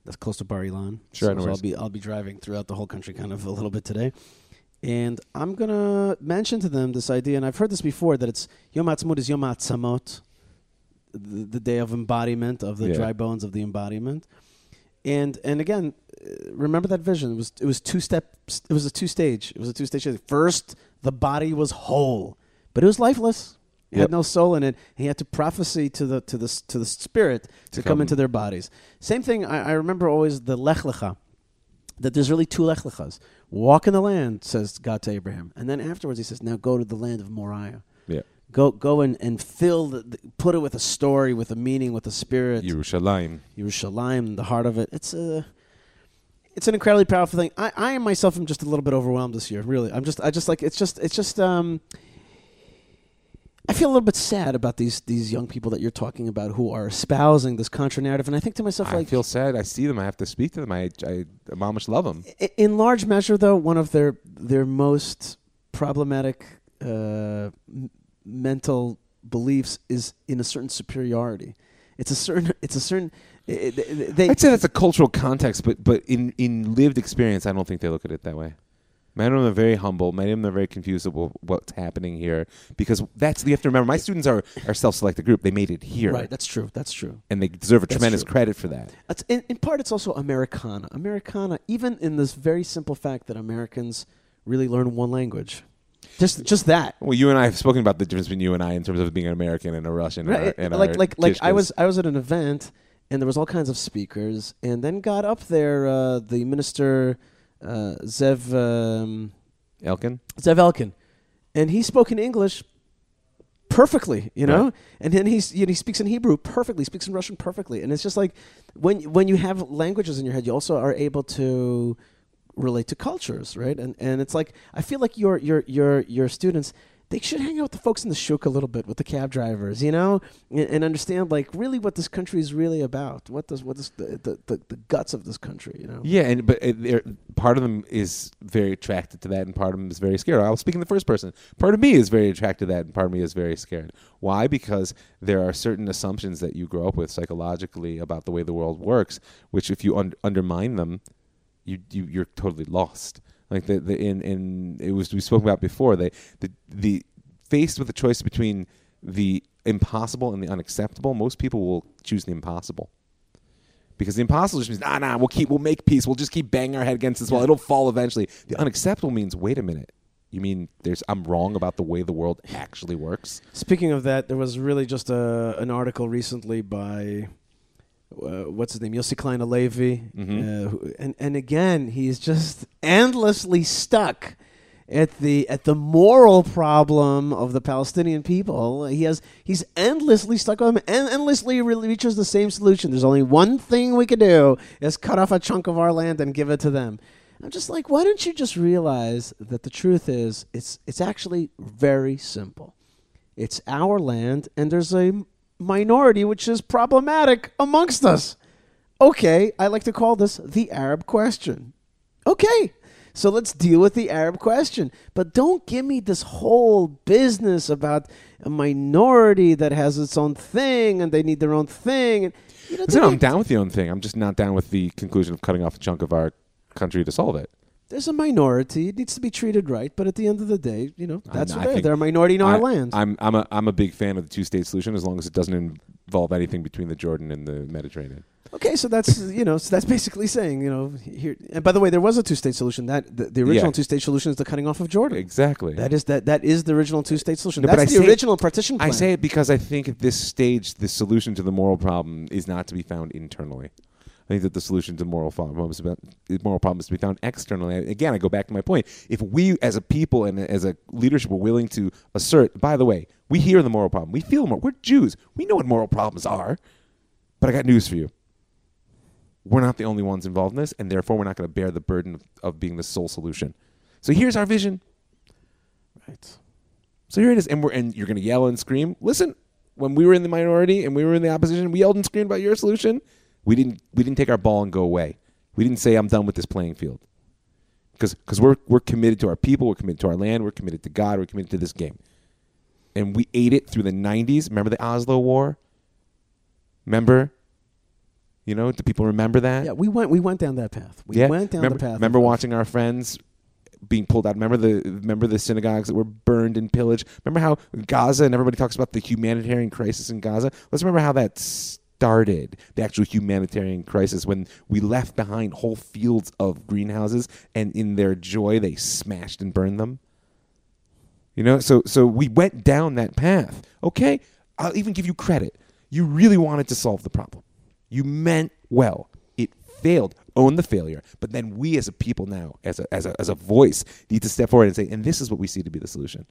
that's close to Bar Ilan. Sure, so, so I'll be I'll be driving throughout the whole country, kind of a little bit today, and I'm gonna mention to them this idea, and I've heard this before that it's Yom Ha'atzmaut is Yom Ha'atzamot, the, the day of embodiment of the Yeah. dry bones of the embodiment, and and again, remember that vision. It was it was two steps. It was a two stage. It was a two stage. First, the body was whole, but it was lifeless. It Yep. had no soul in it. He had to prophesy to the to the to the spirit to, To come come. into their bodies. Same thing. I, I remember always the lech lecha. That there's really two lech lechas. Walk in the land, says God to Abraham, and then afterwards he says, "Now go to the land of Moriah." Yeah. Go go and, and fill the, the put it with a story, with a meaning, with a spirit. Yerushalayim. Yerushalayim, the heart of it. It's a it's an incredibly powerful thing. I, I myself am just a little bit overwhelmed this year. Really, I'm just I just like it's just it's just um. I feel a little bit sad about these these young people that you're talking about who are espousing this contra narrative, and I think to myself, like I like, feel sad. I see them. I have to speak to them. I, I, I mamish love them. In large measure, though, one of their their most problematic uh, mental beliefs is in a certain superiority. It's a certain. It's a certain. I- they. I'd say that's a cultural context, but but in, in lived experience, I don't think they look at it that way. Many of them are very humble. Many of them are very confused about what's happening here because that's you have to remember. My students are are self selected group. They made it here, Right. That's true. That's true. and they deserve a That's tremendous true. credit for that. In, in part, it's also Americana. Americana, even in this very simple fact that Americans really learn one language. Just, just that. Well, you and I have spoken about the difference between you and I in terms of being an American and a Russian. Right. And, our, like, and like, our like I was, I was at an event, and there was all kinds of speakers, and then got up there uh, the minister uh, Zev um, Elkin. Zev Elkin, and he spoke in English perfectly, you know, Right. and then he's you know, he speaks in Hebrew perfectly, speaks in Russian perfectly, and it's just like when when you have languages in your head, you also are able to relate to cultures, right? And and it's like I feel like your your your your students. They should hang out with the folks in the shuk a little bit, with the cab drivers, you know, and, and understand like really what this country is really about. What does what is the the, the, the guts of this country, you know? Yeah, and but uh, they're- part of them is very attracted to that, and part of them is very scared. I'll speak in the first person. Part of me is very attracted to that, and part of me is very scared. Why? Because there are certain assumptions that you grow up with psychologically about the way the world works, which if you un- undermine them, you, you you're totally lost. Like the, the in in it was we spoke about before. They the the faced with the choice between the impossible and the unacceptable, most people will choose the impossible. Because the impossible just means, nah, nah, we'll keep, we'll make peace. We'll just keep banging our head against this wall. It'll fall eventually. The unacceptable means, wait a minute. You mean there's I'm wrong about the way the world actually works? Speaking of that, there was really just a, an article recently by uh, what's his name, Yossi Klein Halevi, Mhm. uh, and and again he's just endlessly stuck at the at the moral problem of the Palestinian people. He has he's endlessly stuck on them, and endlessly re- reaches the same solution. There's only one thing we could do: is cut off a chunk of our land and give it to them. I'm just like, why don't you just realize that the truth is, it's it's actually very simple. It's our land, and there's a minority which is problematic amongst us. Okay, I like to call this the Arab question. Okay, so let's deal with the Arab question. But don't give me this whole business about a minority that has its own thing and they need their own thing. And, you know, I'm down with the own thing. I'm just not down with the conclusion of cutting off a chunk of our country to solve it. There's a minority. It needs to be treated right. But at the end of the day, you know, that's I what they are. They're a minority in our I, land. I'm I'm a I'm a big fan of the two state solution as long as it doesn't involve anything between the Jordan and the Mediterranean. Okay, so that's [laughs] you know, so that's basically saying you know here. And by the way, there was a two-state solution. That the, the original Yeah. two-state solution is the cutting off of Jordan. Exactly. That is that that is the original uh, two-state solution. No, that's I the original partition plan. I say it because I think at this stage the solution to the moral problem is not to be found internally. I think that the solution to moral problems moral problem is to be found externally. Again, I go back to my point. If we, as a people and as a leadership, are willing to assert, by the way, we hear the moral problem, we feel more. We're Jews. We know what moral problems are. But I got news for you. We're not the only ones involved in this, and therefore we're not going to bear the burden of, of being the sole solution. So here's our vision. right. So here it is, and we're and you're gonna yell and scream. Listen, when we were in the minority and we were in the opposition, we yelled and screamed about your solution. We didn't we didn't take our ball and go away. We didn't say I'm done with this playing field. Because because we're we're committed to our people, we're committed to our land, we're committed to God, we're committed to this game. And we ate it through the '90s. Remember the Oslo War? Remember? You know, do people remember that? Yeah, we went we went down that path. We yeah. went down remember, the path. Remember watching our friends being pulled out. Remember the remember the synagogues that were burned and pillaged. Remember how Gaza and everybody talks about the humanitarian crisis in Gaza. Let's remember how that started. The actual humanitarian crisis when we left behind whole fields of greenhouses, and in their joy they smashed and burned them. You know, so so we went down that path. Okay, I'll even give you credit. You really wanted to solve the problem. You meant well. It failed. Own the failure. But then we as a people now, as a as a as a voice, need to step forward and say, and this is what we see to be the solution.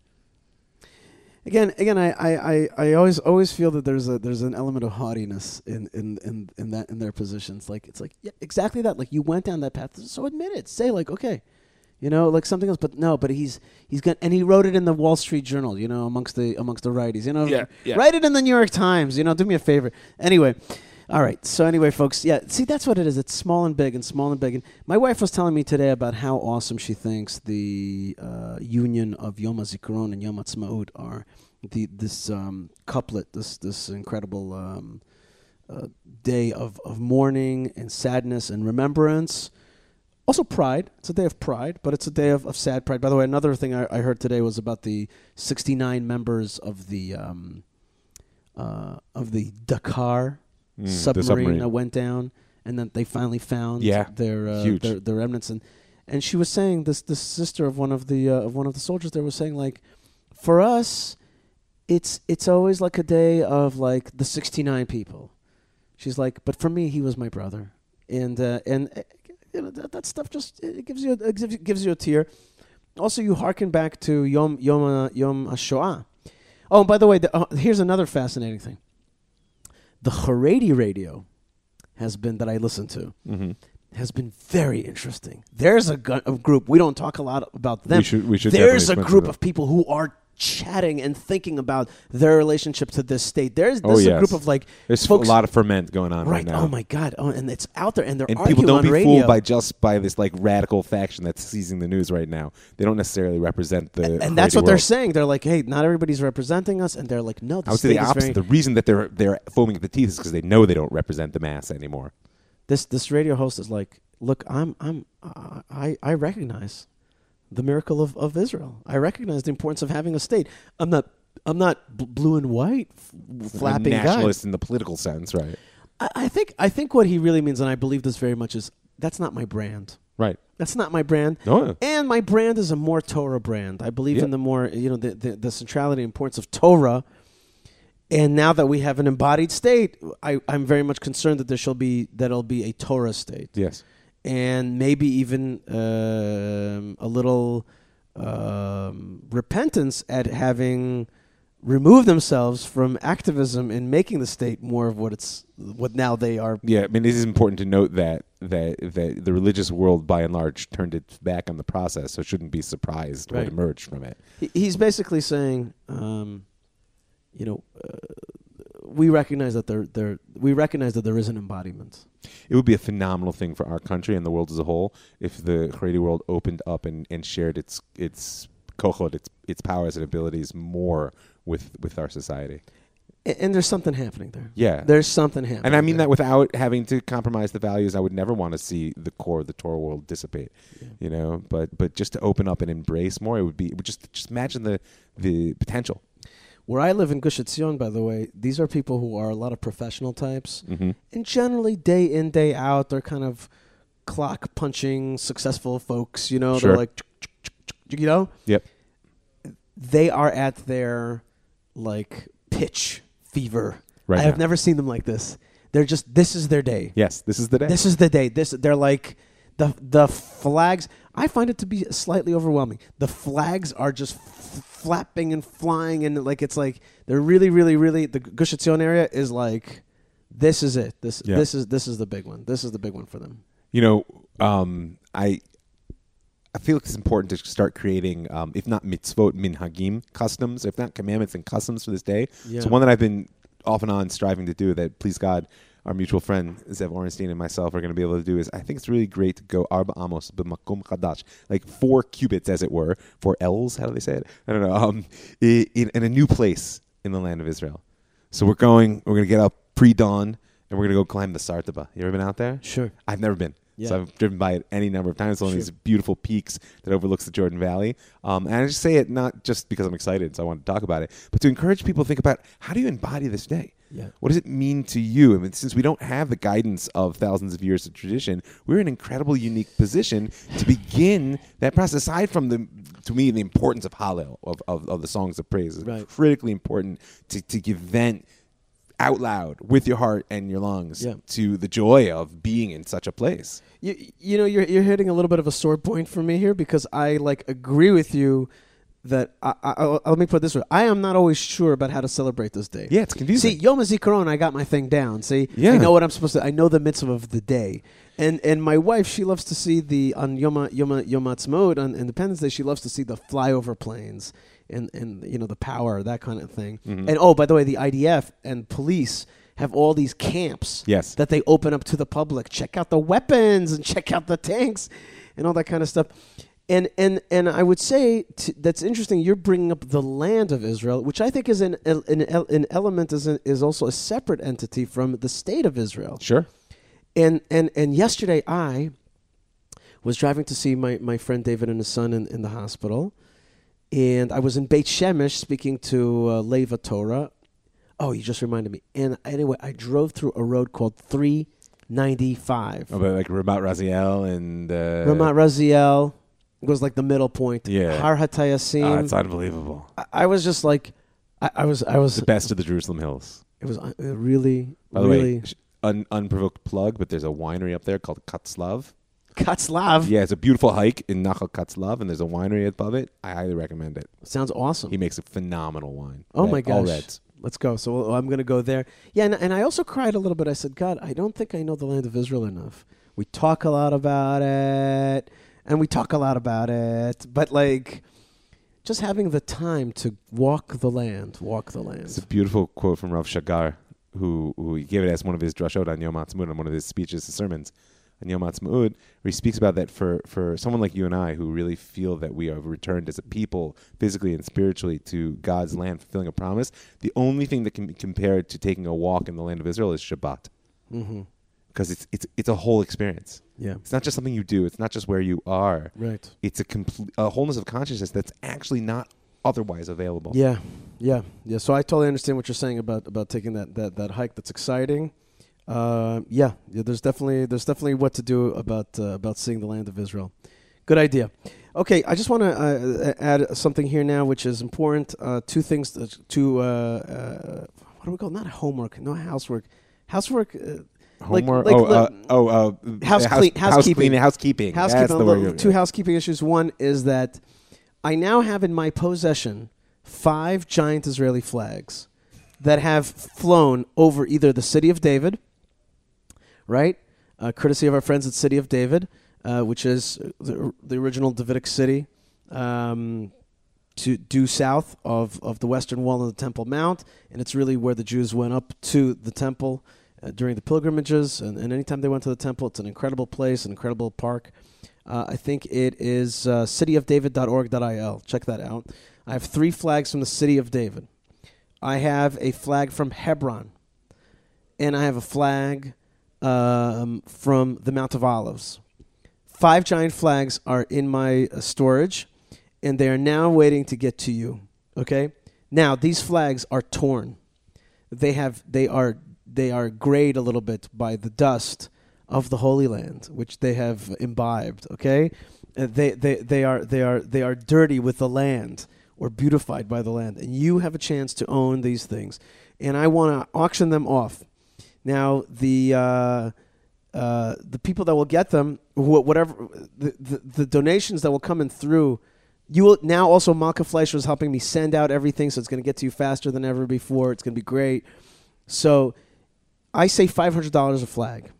Again, again, I, I, I, I always always feel that there's a there's an element of haughtiness in, in, in, in that in their positions. Like it's like yeah, exactly that. Like you went down that path, so admit it. Say like okay, you know, like something else. But no, but he's he's got and he wrote it in the Wall Street Journal. You know, amongst the amongst the righties. You know, Yeah, yeah. write it in the New York Times. You know, do me a favor. Anyway. All right. So anyway, folks, yeah. See, that's what it is. It's small and big, and small and big. And my wife was telling me today about how awesome she thinks the uh, union of Yom HaZikaron and Yom Ha'atzmaut are. The this um, couplet, this this incredible um, uh, day of, of mourning and sadness and remembrance. Also pride. It's a day of pride, but it's a day of, of sad pride. By the way, another thing I, I heard today was about the 69 members of the um, uh, of the Dakar Mm, submarine, submarine. that went down, and then they finally found Yeah, their, uh, their their remnants. And and she was saying this this sister of one of the uh, of one of the soldiers there was saying like, for us, it's it's always like a day of like the sixty nine people. She's like, but for me, he was my brother, and uh, and uh, you know that, that stuff just it gives you a, it gives you- a tear. Also, you hearken back to Yom Yom uh, Yom HaShoah. Oh, and by the way, the, uh, here's another fascinating thing. The Haredi radio has been that I listen to hmm has been very interesting. There's a, gu- a group we don't talk a lot about them. We should- we should There's a group of people who are chatting and thinking about their relationship to this state. There's Oh, this is a group of like There's folks, a lot of ferment going on right, right. now. Oh my god. Oh, and it's out there, and they're and people don't on be radio. fooled by just by this like radical faction that's seizing the news right now. They don't necessarily represent the and that's Haredi what they're saying. They're like, "Hey, not everybody's representing us," and they're like, "No, the I would say the opposite. very." The reason that they're they're foaming at the teeth is because they know they don't represent the mass anymore. this this radio host is like, "Look, I'm I'm I I recognize the miracle of, of Israel. I recognize the importance of having a state. I'm not I'm not b- blue and white f- flapping a guy. nationalist in the political sense, right? I, I think I think what he really means, and I believe this very much, is that's not my brand. Right. That's not my brand. No. And my brand is a more Torah brand. I believe Yeah. in the more, you know, the, the, the centrality and importance of Torah. And now that we have an embodied state, I, I'm very much concerned that there shall be that it'll be a Torah state, Yes. And maybe even um, a little um, repentance at having removed themselves from activism and making the state more of what it's what now they are. Yeah, I mean, it is important to note that that that the religious world, by and large, turned its back on the process, so shouldn't be surprised Right. what emerged from it. He's basically saying, um, you know, uh, we recognize that there, there, we recognize that there is an embodiment. It would be a phenomenal thing for our country and the world as a whole if the Haredi world opened up and, and shared its its kochot, its its powers and abilities more with with our society. A- And there's something happening there. Yeah. There's something happening. And I mean there. that without having to compromise the values. I would never want to see the core of the Torah world dissipate. Yeah. You know, but but just to open up and embrace more, it would be it would just just imagine the the potential. Where I live in Gush Etzion, by the way, these are people who are a lot of professional types, Mm-hmm. and generally day in day out, they're kind of clock punching, successful folks. You know, Sure. they're like, you know, Yep. they are at their like pitch fever. Right I have now. never seen them like this. They're just this is their day. Yes, this is the day. This is the day. This they're like the the flags. I find it to be slightly overwhelming. The flags are just f- flapping and flying, and like it's like they're really, really, really. The Gush Etzion area is like this is it. This Yeah. this is this is the big one. This is the big one for them. you know, um, I I feel it's important to start creating, um, if not mitzvot, minhagim, customs, if not commandments and customs for this day. Yeah. So one that I've been off and on striving to do that, please God, our mutual friend Zev Orenstein and myself are going to be able to do is I think it's really great to go arba amos b'makom chadash, like four cubits, as it were, four L's. How do they say it? I don't know. Um, in, in a new place in the land of Israel. So we're going. We're going to get up pre dawn and we're going to go climb the Sartaba. You ever been out there? Sure. I've never been. Yeah. So I've driven by it any number of times. It's one of these beautiful peaks that overlooks the Jordan Valley. Um, and I just say it not just because I'm excited, so I want to talk about it, but to encourage people to think about how do you embody this day? Yeah. What does it mean to you? I mean, since we don't have the guidance of thousands of years of tradition, we're in an incredible, unique position to begin that process. Aside from the, to me, the importance of Hallel of, of, of the songs of praise is Right. critically important to, to give vent out loud with your heart and your lungs Yeah. to the joy of being in such a place. You, you know, you're you're hitting a little bit of a sore point for me here because I like agree with you that I, I, I- let me put it this way: I am not always sure about how to celebrate this day. Yeah, it's confusing. See, Yom HaZikaron, I got my thing down. See, Yeah. I know what I'm supposed to. I know the mitzvah of the day. And and my wife, she loves to see the on Yom Yom Yom Ha'atzmaut on Independence Day. She loves to see the flyover planes and and you know the power that kind of thing. Mhm. And oh, by the way, the IDF and police have all these camps Yes. that they open up to the public. Check out the weapons and [laughs] check out the tanks and all that kind of stuff. And and and I would say t- that's interesting. You're bringing up the land of Israel, which I think is an an, an element is a, is also a separate entity from the state of Israel. Sure. And and and yesterday I was driving to see my, my friend David and his son in, in the hospital, and I was in Beit Shemesh speaking to uh, Leva Torah. Oh, you just reminded me. And anyway, I drove through a road called 395. Oh, but like Ramat Raziel and uh, Ramat Raziel was like the middle point. Yeah. Har Oh, Hatayasim. it's unbelievable. I, I was just like, I, I was, I was, The best of the Jerusalem Hills. it was uh, really, By the really way, un- unprovoked plug, but there's a winery up there called Katlav. Katlav. Yeah, it's a beautiful hike in Nachal Katlav, and there's a winery above it. I highly recommend it. Sounds awesome. He makes a phenomenal wine. Oh Red- my gosh. All reds. Let's go. So I'm going to go there. Yeah, and, and I also cried a little bit. I said, God, I don't think I know the land of Israel enough. We talk a lot about it, and we talk a lot about it, but like just having the time to walk the land, walk the land. It's a beautiful quote from Rav Shagar, who who he gave it as one of his drashot on Yom Ha'atzmaut, on one of his speeches, his sermons on Yom Ha'atzmaut, where he speaks about that for, for someone like you and I, who really feel that we have returned as a people, physically and spiritually, to God's land, fulfilling a promise. The only thing that can be compared to taking a walk in the land of Israel is Shabbat, Mm-hmm. because it's it's it's a whole experience. Yeah. It's not just something you do. It's not just where you are. Right. It's a complete a wholeness of consciousness that's actually not otherwise available. Yeah, yeah, yeah. So I totally understand what you're saying about about taking that that, that hike. That's exciting. Uh, yeah, yeah. There's definitely there's definitely what to do about uh, about seeing the land of Israel. Good idea. Okay, I just want to uh, add something here now, which is important. Uh, two things to, to uh, uh, what do we call it? not homework, no housework, housework. Uh, Like- like oh, uh, oh, uh, House clean- house housekeeping. housekeeping. housekeeping. That's the little- word. two housekeeping issues. One is that I now have in my possession five giant Israeli flags that have flown over either the city of David, right, uh, courtesy of our friends at City of David, uh, which is the, the original Davidic city. Um, to due south of, of the western wall of the Temple Mount, and it's really where the Jews went up to the temple during the pilgrimages. And, and anytime they went to the temple, it's an incredible place, an incredible park. Uh, I think it is uh, cityofdavid.org.il. Check that out. I have three flags from the city of David. I have a flag from Hebron, and I have a flag um, from the Mount of Olives. Five giant flags are in my uh, storage, and they are now waiting to get to you. Okay. Now these flags are torn. They have they are they are grayed a little bit by the dust of the Holy Land, which they have imbibed. Okay, Uh, they they they are they are they are dirty with the land or beautified by the land, and you have a chance to own these things, and I want to auction them off. Now the. Uh, uh, the people that will get them, wh- whatever the, the, the donations that will come in through, you will now also Malka Fleischer is helping me send out everything, so it's going to get to you faster than ever before. It's going to be great. So I say five hundred dollars a flag.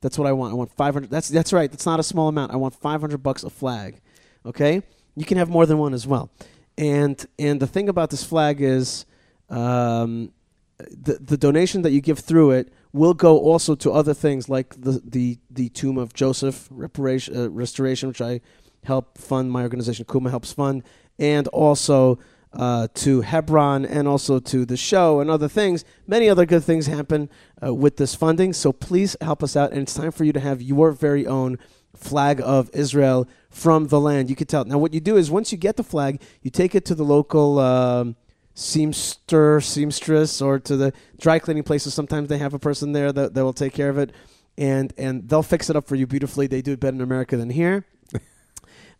That's what I want. I want five hundred. That's that's right. That's not a small amount. I want five hundred bucks a flag. Okay, you can have more than one as well. And and the thing about this flag is, um, the the donation that you give through it will go also to other things like the the the tomb of Joseph reparation uh, restoration, which I help fund. My organization Kuma helps fund, and also uh, to Hebron, and also to the show and other things. Many other good things happen uh, with this funding. So please help us out, and it's time for you to have your very own flag of Israel from the land. You can tell. Now, what you do is once you get the flag, you take it to the local. Um, seamster, seamstress, or to the dry cleaning places. Sometimes they have a person there that, that will take care of it, and and they'll fix it up for you beautifully. They do it better in America than here. [laughs]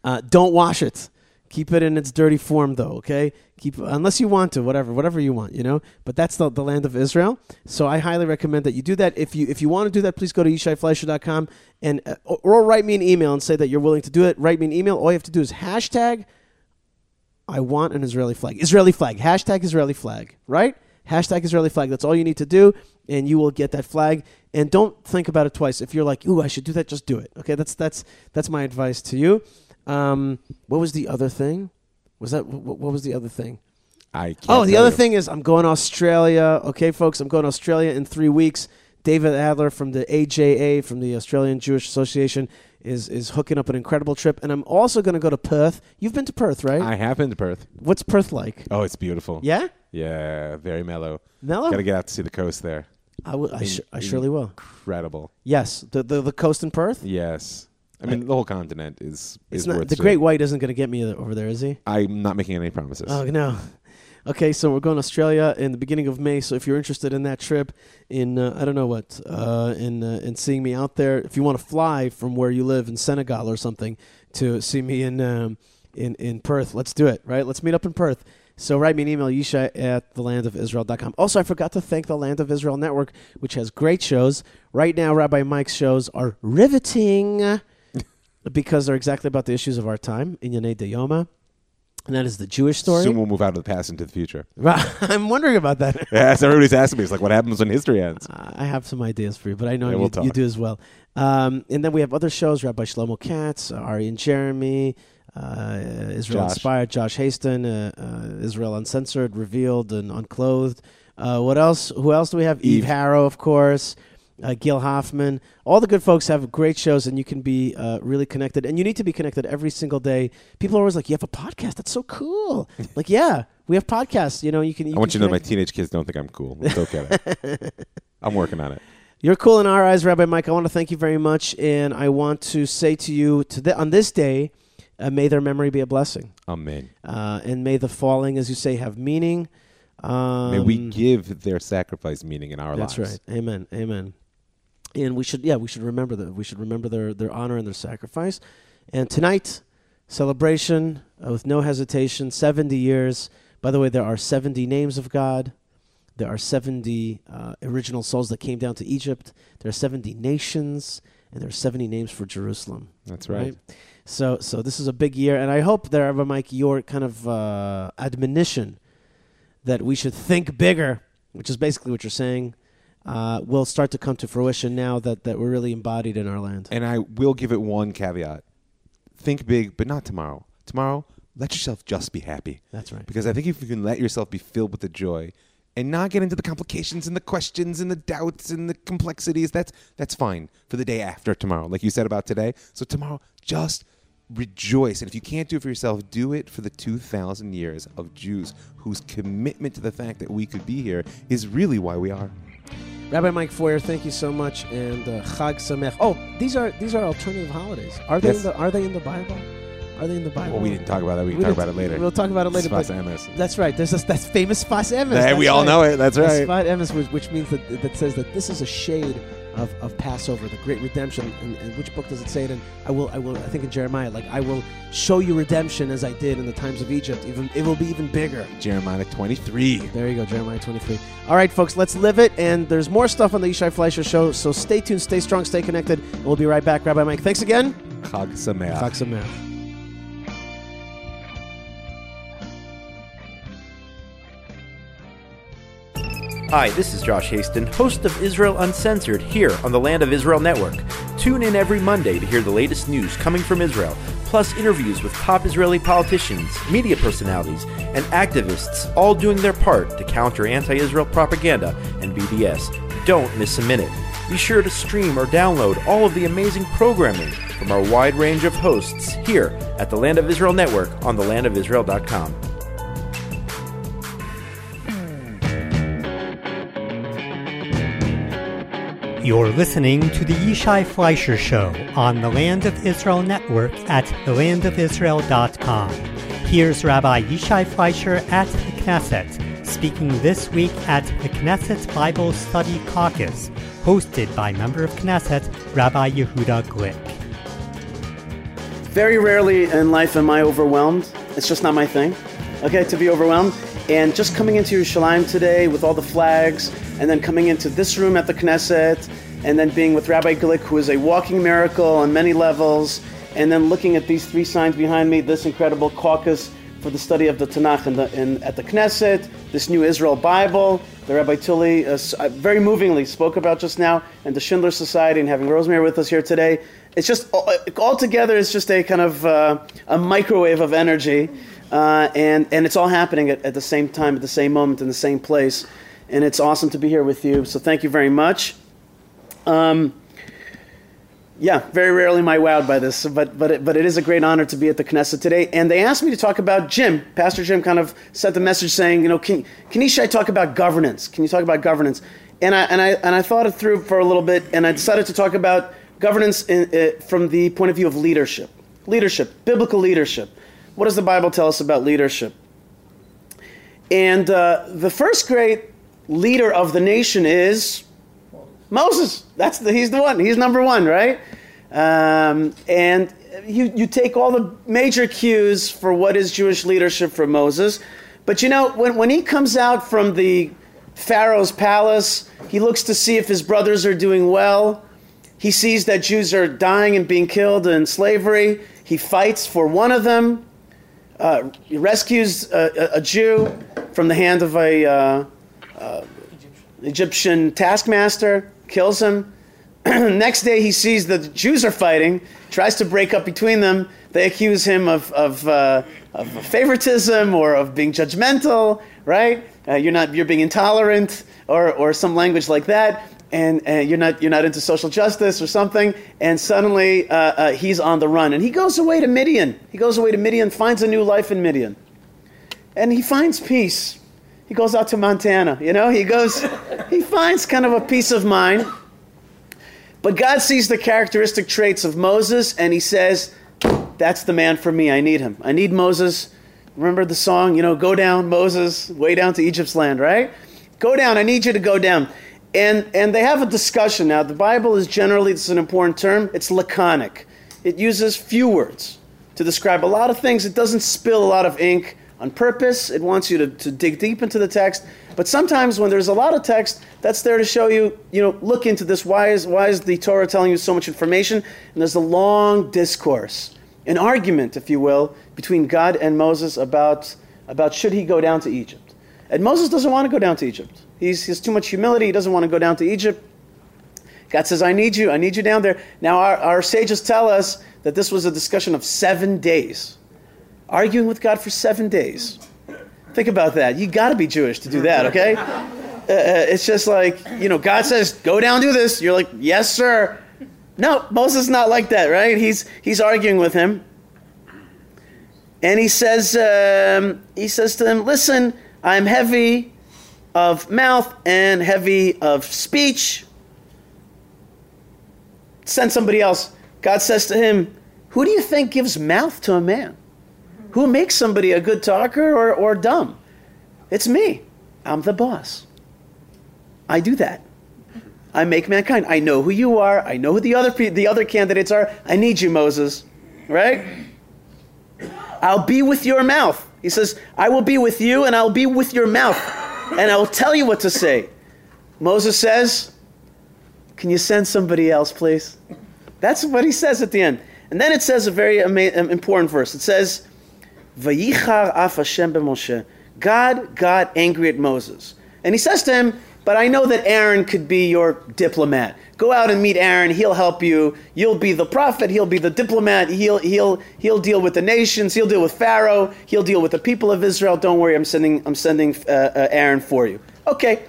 Uh, don't wash it. Keep it in its dirty form, though. Okay, keep unless you want to, whatever, whatever you want, you know. But that's the, the land of Israel. So I highly recommend that you do that. If you if you want to do that, please go to yishaifleischer.com and uh, or, or write me an email and say that you're willing to do it. Write me an email. All you have to do is hashtag I want an Israeli flag. Israeli flag. Hashtag Israeli flag. Right? Hashtag Israeli flag. That's all you need to do, and you will get that flag. And don't think about it twice. If you're like, "Ooh, I should do that," just do it. Okay, that's that's that's my advice to you. Um, what was the other thing? Was that what, what was the other thing? I can't Oh, the other you. thing is I'm going to Australia. Okay, folks, I'm going to Australia in three weeks. David Adler from the AJA, from the Australian Jewish Association, is is hooking up an incredible trip, and I'm also going to go to Perth. You've been to Perth, right? I have been to Perth. What's Perth like? Oh, it's beautiful. Yeah, Yeah, very mellow. Mellow. Got to get out to see the coast there. I, w- I, In- su- I surely will. Incredible. Yes, the the, the coast in Perth. Yes. I mean, the whole continent is It's is not worth the seeing. Great White isn't going to get me over there, is he? I'm not making any promises. Oh no. Okay, so we're going to Australia in the beginning of May. So if you're interested in that trip, in uh, I don't know what, uh, in uh, in seeing me out there, if you want to fly from where you live in Senegal or something to see me in um, in in Perth, let's do it. Right, let's meet up in Perth. So write me an email, yisha at thelandofisrael.com. Also, I forgot to thank the Land of Israel Network, which has great shows. Right now, Rabbi Mike's shows are riveting because they're exactly about the issues of our time, Inyane de Yoma. And that is the Jewish story. Soon we'll move out of the past into the future. [laughs] I'm wondering about that. [laughs] Yes, everybody's asking me. It's like, what happens when history ends? I have some ideas for you, but I know Yeah, you, we'll you do as well. Um, and then we have other shows: Rabbi Shlomo Katz, Ari and Jeremy, uh, Israel Josh. Inspired, Josh Hasten, uh, uh, Israel Uncensored, Revealed, and Unclothed. Uh, what else? Who else do we have? Eve, Eve. Harrow, of course. Uh, Gil Hoffman. All the good folks have great shows, and you can be uh, really connected. And you need to be connected every single day. People are always like, "You have a podcast? That's so cool!" [laughs] like, yeah, we have podcasts. You know, you can. You I want can you to know my teenage kids don't think I'm cool. It's okay. [laughs] I'm working on it. You're cool in our eyes, Rabbi Mike. I want to thank you very much, and I want to say to you to on this day, uh, may their memory be a blessing, Amen. uh, and may the falling, as you say, have meaning. Um, May we give their sacrifice meaning in our That's lives. That's right. Amen. Amen. And we should, yeah, we should remember that. We should remember their their honor and their sacrifice. And tonight, celebration uh, with no hesitation. Seventy years. By the way, there are seventy names of God. There are 70 uh, original souls that came down to Egypt. There are 70 nations, and there are 70 names for Jerusalem. That's right. So, so this is a big year, and I hope that, Rabbi Mike, your kind of uh, admonition that we should think bigger, which is basically what you're saying, uh, will start to come to fruition now that, that we're really embodied in our land. And I will give it one caveat. Think big, but not tomorrow. Tomorrow, let yourself just be happy. That's right. Because I think if you can let yourself be filled with the joy and not get into the complications and the questions and the doubts and the complexities, that's that's fine for the day after tomorrow, like you said about today. So tomorrow, just rejoice. And if you can't do it for yourself, do it for the 2,000 years of Jews whose commitment to the fact that we could be here is really why we are. Rabbi Mike Feuer, thank you so much, and uh, Chag Sameach. Oh, these are these are alternative holidays. Are they Yes. in the Are they in the Bible? Are they in the Bible? Well, we didn't talk about that. We can We talk about it later. We'll talk about it later. Sfas emes. That's right. There's this that's famous Sfas Emes. Hey, we all right. know it. That's right. Sfas Emes, which, which means that that says that this is a shade of, of Passover, the great redemption. And, and which book does it say it in? I will. I will. I think in Jeremiah, like I will show you redemption as I did in the times of Egypt. Even it will be even bigger. Jeremiah 23. There you go, Jeremiah 23. All right, folks, let's live it. And there's more stuff on the Yishai Fleischer Show. So stay tuned, stay strong, stay connected. And we'll be right back. Rabbi Mike, thanks again. Chag Sameach. Chag Sameach. Hi, this is Josh Hasten, host of Israel Uncensored here on the Land of Israel Network. Tune in every Monday to hear the latest news coming from Israel, plus interviews with top Israeli politicians, media personalities, and activists, all doing their part to counter anti Israel propaganda and BDS. Don't miss a minute. Be sure to stream or download all of the amazing programming from our wide range of hosts here at the Land of Israel Network on thelandofisrael.com. You're listening to the Yishai Fleischer Show on the Land of Israel Network at thelandofisrael.com. Here's Rabbi Yishai Fleischer at the Knesset, speaking this week at the Knesset Bible Study Caucus, hosted by member of Knesset Rabbi Yehuda Glick. Very rarely in life am I overwhelmed. It's just not my thing, okay, to be overwhelmed. And just coming into Yerushalayim today with all the flags, and then coming into this room at the Knesset, and then being with Rabbi Glick, who is a walking miracle on many levels, and then looking at these three signs behind me, this incredible caucus for the study of the Tanakh in the, in, at the Knesset, this new Israel Bible, the Rabbi Tuly uh, uh, very movingly spoke about just now, and the Schindler Society, and having Rosemary with us here today. It's just all, all together. It's just a kind of uh, a microwave of energy, uh, and and it's all happening at, at the same time, at the same moment, in the same place, and it's awesome to be here with you. So thank you very much. Um, yeah, very rarely am I wowed by this, but but it, but it is a great honor to be at the Knesset today. And they asked me to talk about Jim. Pastor Jim kind of sent the message saying, you know, can can Yishai talk about governance? Can you talk about governance? And I and I and I thought it through for a little bit, and I decided to talk about governance in, uh, from the point of view of leadership, leadership, biblical leadership. What does the Bible tell us about leadership? And uh, the first great leader of the nation is Moses. That's the, he's the one. He's number one, right? Um, and you, you take all the major cues for what is Jewish leadership for Moses. But you know, when, when he comes out from the Pharaoh's palace, he looks to see if his brothers are doing well. He sees that Jews are dying and being killed in slavery. He fights for one of them. Uh, he rescues a, a, a Jew from the hand of a uh, uh, Egyptian taskmaster, kills him. [clears throat] Next day, he sees the Jews are fighting, tries to break up between them. They accuse him of, of, uh, of favoritism or of being judgmental, right? Uh, you're, not, you're being intolerant or, or some language like that. And, and you're, not, you're not into social justice or something. And suddenly uh, uh, he's on the run. And he goes away to Midian. He goes away to Midian, finds a new life in Midian. And he finds peace. He goes out to Montana, you know, he goes, he finds kind of a peace of mind. But God sees the characteristic traits of Moses and he says, That's the man for me. I need him. I need Moses. Remember the song, you know, go down, Moses, way down to Egypt's land, right? Go down. I need you to go down. And, and they have a discussion. Now, the Bible is generally, is an important term, it's laconic. It uses few words to describe a lot of things. It doesn't spill a lot of ink on purpose. It wants you to, to dig deep into the text. But sometimes when there's a lot of text, that's there to show you, you know, look into this. Why is, why is the Torah telling you so much information? And there's a long discourse, an argument, if you will, between God and Moses about, about should he go down to Egypt. And Moses doesn't want to go down to Egypt. He's, he has too much humility. He doesn't want to go down to Egypt. God says, I need you. I need you down there. Now, our, our sages tell us that this was a discussion of seven days arguing with God for seven days. Think about that. You got to be Jewish to do that, okay? Uh, it's just like, you know, God says, go down, do this. You're like, yes, sir. No, Moses is not like that, right? He's, he's arguing with him. And he says, um, he says to him, listen, I'm heavy of mouth and heavy of speech. Send somebody else. God says to him, who do you think gives mouth to a man? Who makes somebody a good talker or, or dumb? It's me. I'm the boss. I do that. I make mankind. I know who you are. I know who the other the other candidates are. I need you, Moses. Right? I'll be with your mouth. He says, I will be with you and I'll be with your mouth. And I'll tell you what to say. Moses says, Can you send somebody else, please? That's what he says at the end. And then it says a very important verse. It says, Vayichar af Hashem b'Moshe. God got angry at Moses. And he says to him, But I know that Aaron could be your diplomat. Go out and meet Aaron. He'll help you. You'll be the prophet. He'll be the diplomat. He'll, he'll, he'll deal with the nations. He'll deal with Pharaoh. He'll deal with the people of Israel. Don't worry, I'm sending, I'm sending uh, uh, Aaron for you. Okay.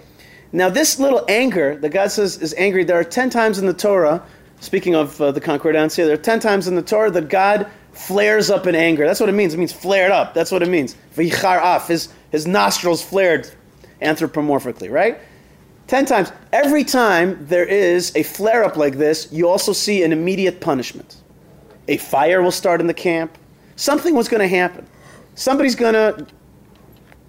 Now, this little anger that God says is angry, there are 10 times in the Torah, speaking of uh, the Concordancia, there are 10 times in the Torah that God flares up in anger. That's what it means. It means flared up. That's what it means. Af. His, his nostrils flared anthropomorphically, right? Ten times. Every time there is a flare up like this, you also see an immediate punishment. A fire will start in the camp. Something was going to happen. Somebody's going to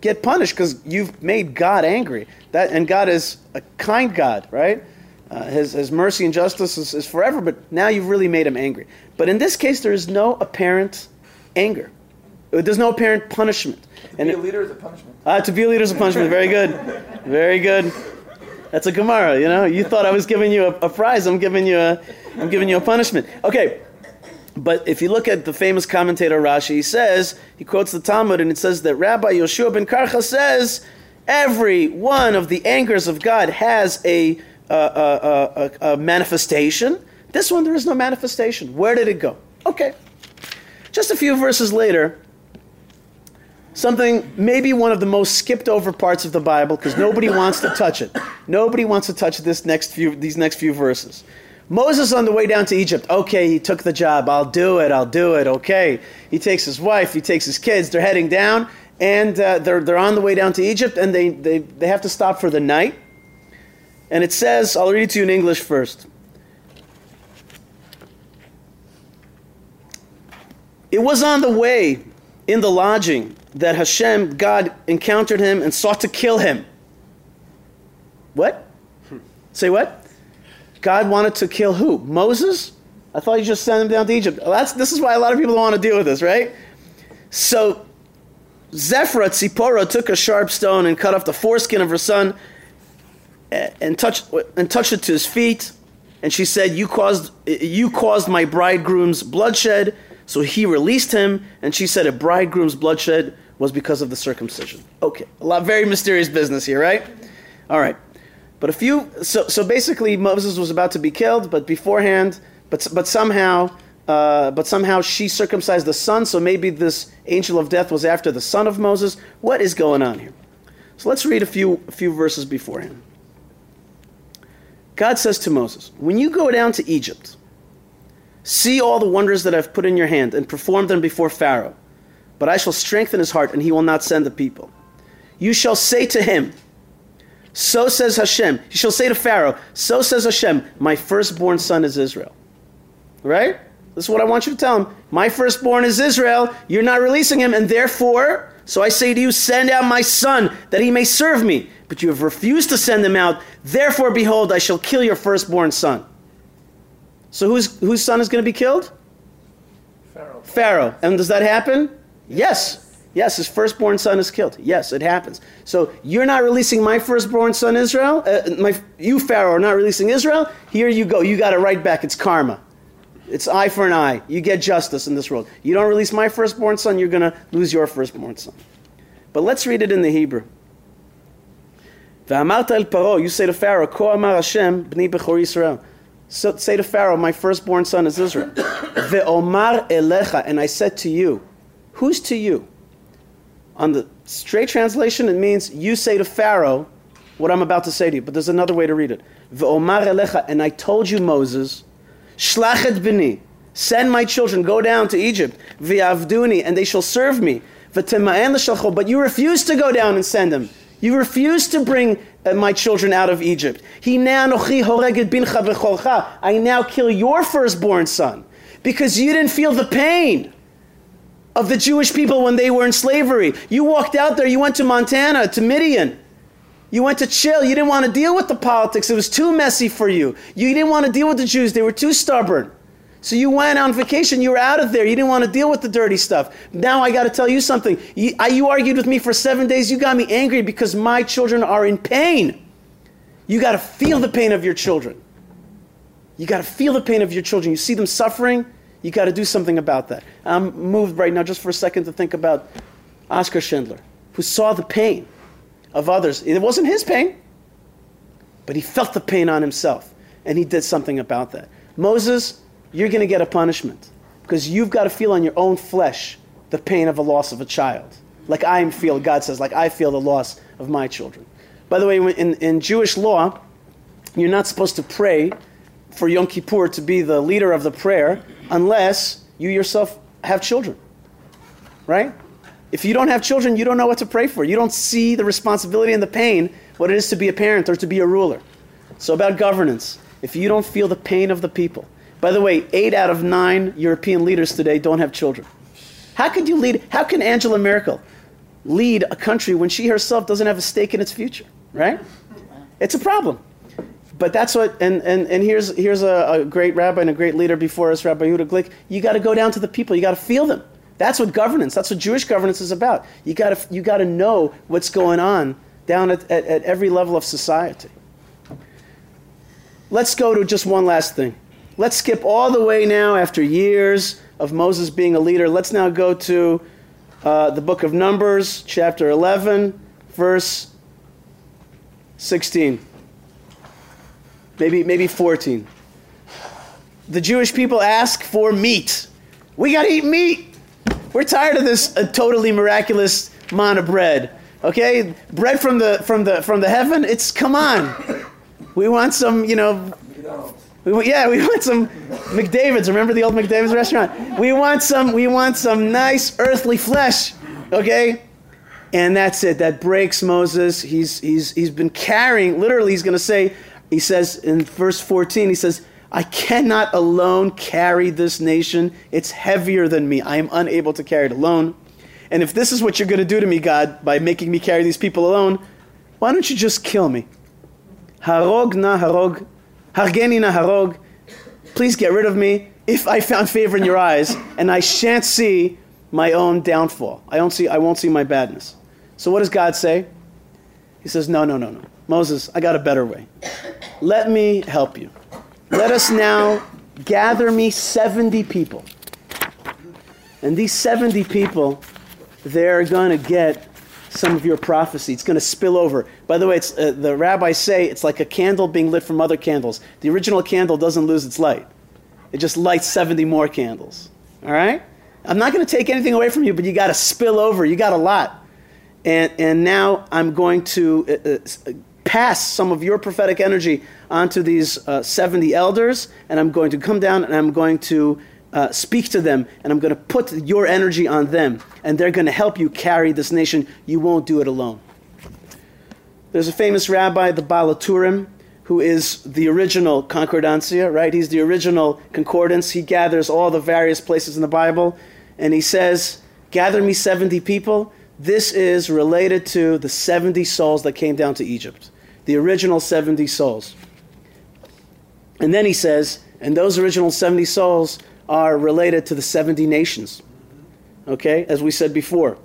get punished because you've made God angry. That and God is a kind God, right? Uh, his, his mercy and justice is, is forever, but now you've really made him angry. But in this case, there is no apparent anger. There's no apparent punishment. To be a leader is a punishment. Uh, to be a leader is a punishment. Very good. Very good. That's a Gemara, you know. You thought I was giving you a, a prize. I'm giving you a, I'm giving you a punishment. Okay. But if you look at the famous commentator Rashi, he says, he quotes the Talmud, and it says that Rabbi Yoshua ben Karcha says, every one of the angers of God has a, uh, uh, uh, a manifestation. This one, there is no manifestation. Where did it go? Okay. Just a few verses later, something, maybe one of the most skipped over parts of the Bible, because nobody wants to touch it. Nobody wants to touch this next few, these next few verses. Moses on the way down to Egypt. Okay, he took the job. I'll do it. I'll do it. Okay. He takes his wife. He takes his kids. They're heading down, and uh, they're, they're on the way down to Egypt, and they, they, they have to stop for the night. And it says, I'll read it to you in English first. It was on the way in the lodging that Hashem, God, encountered him and sought to kill him. What? Hmm. Say what? God wanted to kill who? Moses? I thought he just sent him down to Egypt. Well, that's, this is why a lot of people don't want to deal with this, right? So, Zephra Tzipora took a sharp stone and cut off the foreskin of her son and touched, and touched it to his feet. And she said, you caused, you caused my bridegroom's bloodshed. So he released him. And she said, a bridegroom's bloodshed was because of the circumcision. Okay, a lot, very mysterious business here, right? All right. But a few, so, so basically Moses was about to be killed, but beforehand, but, but somehow, uh, but somehow she circumcised the son, so maybe this angel of death was after the son of Moses. What is going on here? So let's read a few, a few verses beforehand. God says to Moses, When you go down to Egypt, see all the wonders that I've put in your hand and perform them before Pharaoh. But I shall strengthen his heart, and he will not send the people. You shall say to him, so says Hashem. He shall say to Pharaoh, So says Hashem, my firstborn son is Israel. Right? This is what I want you to tell him. My firstborn is Israel. You're not releasing him, and therefore, so I say to you, send out my son that he may serve me. But you have refused to send them out. Therefore, behold, I shall kill your firstborn son. So whose, whose son is going to be killed? Pharaoh. Pharaoh. And does that happen? Yes. Yes, his firstborn son is killed. Yes, it happens. So you're not releasing my firstborn son Israel. Uh, my, you Pharaoh are not releasing Israel. Here you go. You got it right back. It's karma. It's eye for an eye. You get justice in this world. You don't release my firstborn son, you're going to lose your firstborn son. But let's read it in the Hebrew. V'amarta el paro, you say to Pharaoh, Ko amar Hashem b'ni bechor Yisrael. So say to Pharaoh, my firstborn son is Israel. [coughs] And I said to you, who's to you? On the straight translation, it means you say to Pharaoh what I'm about to say to you. But there's another way to read it. Ve'omar elecha, and I told you, Moses, shlachet b'ni, send my children, go down to Egypt, v'yavduni, and they shall serve me. But you refuse to go down and send them. You refuse to bring uh, my children out of Egypt. I now kill your firstborn son because you didn't feel the pain of the Jewish people when they were in slavery. You walked out there, you went to Montana, to Midian. You went to chill. You didn't want to deal with the politics. It was too messy for you. You didn't want to deal with the Jews. They were too stubborn. So you went on vacation. You were out of there. You didn't want to deal with the dirty stuff. Now I got to tell you something. You, I, you argued with me for seven days. You got me angry because my children are in pain. You got to feel the pain of your children. You got to feel the pain of your children. You see them suffering. You got to do something about that. I'm moved right now just for a second to think about Oscar Schindler, who saw the pain of others. It wasn't his pain, but he felt the pain on himself, and he did something about that. Moses, you're going to get a punishment because you've got to feel on your own flesh the pain of a loss of a child. Like I feel, God says, like I feel the loss of my children. By the way, in, in Jewish law, you're not supposed to pray for Yom Kippur to be the leader of the prayer unless you yourself have children. Right? If you don't have children, you don't know what to pray for. You don't see the responsibility and the pain, what it is to be a parent or to be a ruler. So, about governance, if you don't feel the pain of the people, by the way, eight out of nine European leaders today don't have children. How could you lead, how can Angela Merkel lead a country when she herself doesn't have a stake in its future? Right? It's a problem. But that's what, and, and, and here's, here's a, a great rabbi and a great leader before us, Rabbi Yehuda Glick. You got to go down to the people, you got to feel them. That's what governance, that's what Jewish governance is about. You got to you to know what's going on down at, at, at every level of society. Let's go to just one last thing. Let's skip all the way now after years of Moses being a leader. Let's now go to uh, the book of Numbers, chapter 11, verse 16. Maybe, maybe 14. The Jewish people ask for meat. We got to eat meat. We're tired of this uh, totally miraculous man of bread. Okay? Bread from the, from, the, from the heaven, it's come on. We want some, you know, yeah, we [laughs] want some McDavid's. Remember the old McDavid's restaurant? We want some. We want some nice earthly flesh. Okay, and that's it. That breaks Moses. He's he's he's been carrying. Literally, he's going to say. He says in verse 14. He says, "I cannot alone carry this nation. It's heavier than me. I am unable to carry it alone." And if this is what you're going to do to me, God, by making me carry these people alone, why don't you just kill me? Harog na harog Hargeni Naharog, please get rid of me if I found favor in your eyes, and I shan't see my own downfall. I, don't see, I won't see my badness. So what does God say? He says, No, no, no, no. Moses, I got a better way. Let me help you. Let us now gather me 70 people. And these 70 people, they're going to get some of your prophecy. It's going to spill over. By the way, uh, the rabbis say it's like a candle being lit from other candles. The original candle doesn't lose its light, it just lights 70 more candles. All right? I'm not going to take anything away from you, but you got to spill over. You got a lot. And, and now I'm going to uh, uh, pass some of your prophetic energy onto these uh, 70 elders, and I'm going to come down and I'm going to uh, speak to them, and I'm going to put your energy on them, and they're going to help you carry this nation. You won't do it alone. There's a famous rabbi, the Baal HaTurim, who is the original concordancia, right? He's the original concordance. He gathers all the various places in the Bible, and he says, Gather me 70 people. This is related to the 70 souls that came down to Egypt, the original 70 souls. And then he says, and those original 70 souls are related to the 70 nations. Okay, as we said before.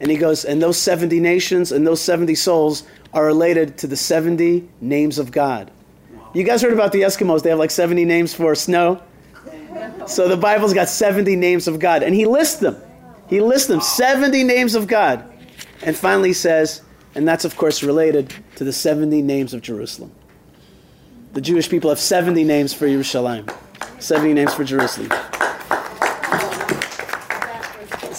And he goes, and those 70 nations and those 70 souls are related to the 70 names of God. You guys heard about the Eskimos? They have like 70 names for snow. So the Bible's got 70 names of God. And he lists them. He lists them 70 names of God. And finally says, and that's of course related to the 70 names of Jerusalem. The Jewish people have 70 names for Jerusalem. 70 names for Jerusalem.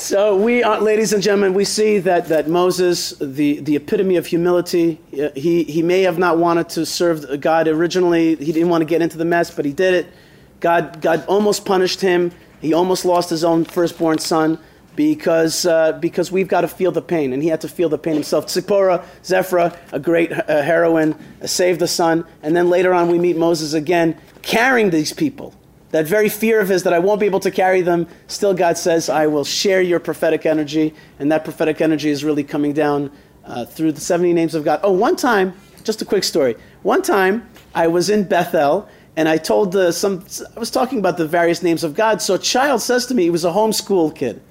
So we, are, ladies and gentlemen, we see that, that Moses, the, the epitome of humility, uh, he, he may have not wanted to serve God originally. He didn't want to get into the mess, but he did it. God, God almost punished him. He almost lost his own firstborn son because, uh, because we've got to feel the pain, and he had to feel the pain himself. Zipporah, Zephra, a great uh, heroine, uh, saved the son, and then later on we meet Moses again carrying these people that very fear of his that I won't be able to carry them, still God says, I will share your prophetic energy. And that prophetic energy is really coming down uh, through the 70 names of God. Oh, one time, just a quick story. One time, I was in Bethel and I told the, some, I was talking about the various names of God. So a child says to me, he was a homeschool kid,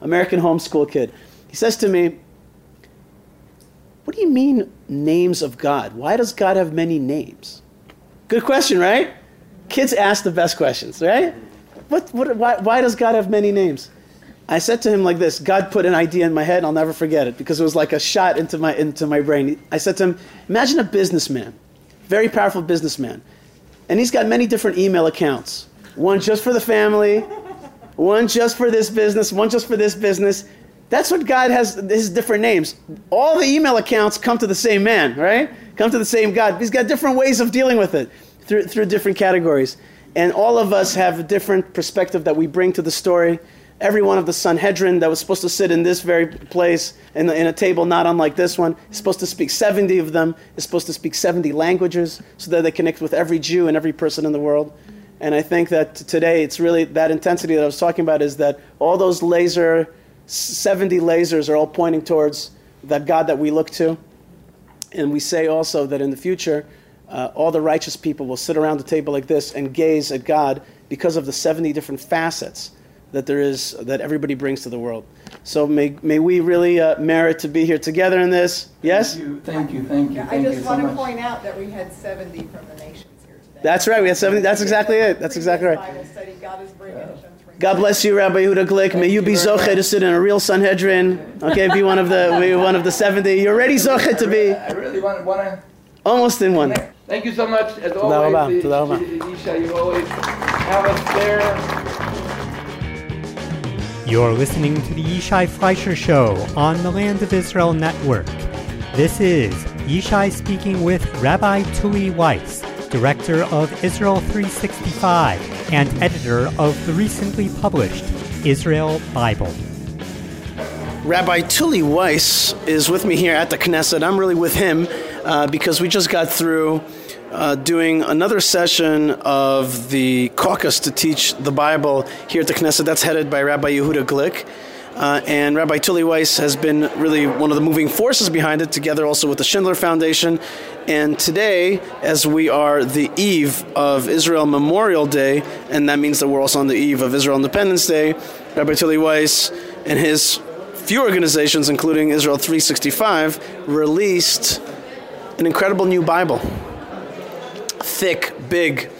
American homeschool kid. He says to me, What do you mean, names of God? Why does God have many names? Good question, right? Kids ask the best questions, right? What, what, why, why does God have many names? I said to him like this God put an idea in my head, I'll never forget it because it was like a shot into my, into my brain. I said to him, Imagine a businessman, very powerful businessman, and he's got many different email accounts one just for the family, one just for this business, one just for this business. That's what God has, his different names. All the email accounts come to the same man, right? Come to the same God. He's got different ways of dealing with it through, through different categories. And all of us have a different perspective that we bring to the story. Every one of the Sanhedrin that was supposed to sit in this very place, in, in a table not unlike this one, is supposed to speak 70 of them, is supposed to speak 70 languages so that they connect with every Jew and every person in the world. And I think that today it's really that intensity that I was talking about is that all those laser, 70 lasers are all pointing towards that God that we look to. And we say also that in the future, uh, all the righteous people will sit around the table like this and gaze at God because of the 70 different facets that there is that everybody brings to the world. So may, may we really uh, merit to be here together in this. Yes? Thank you, thank you, thank you. Yeah, I just you so want to much. point out that we had 70 from the nations here today. That's right. We had 70. That's exactly it. That's exactly right. Bible study, God is bringing us God bless you, Rabbi Yehuda Glick. May you be zoche to sit in a real Sanhedrin. Okay, be one of the be one of the seventy. You're ready, zoche to be I really want, want to almost in one. Thank you so much. As always, toda raba. Yishai, you always have us there. You're listening to the Yishai Fleischer Show on the Land of Israel Network. This is Yishai speaking with Rabbi Tuly Weiss, director of Israel 365 and editor of the recently published Israel Bible. Rabbi Tuly Weiss is with me here at the Knesset. I'm really with him uh, because we just got through uh, doing another session of the caucus to teach the Bible here at the Knesset. That's headed by Rabbi Yehuda Glick. Uh, and Rabbi Tuly Weiss has been really one of the moving forces behind it, together also with the Schindler Foundation. And today, as we are the eve of Israel Memorial Day, and that means that we're also on the eve of Israel Independence Day, Rabbi Tuly Weiss and his few organizations, including Israel 365, released an incredible new Bible. Thick, big,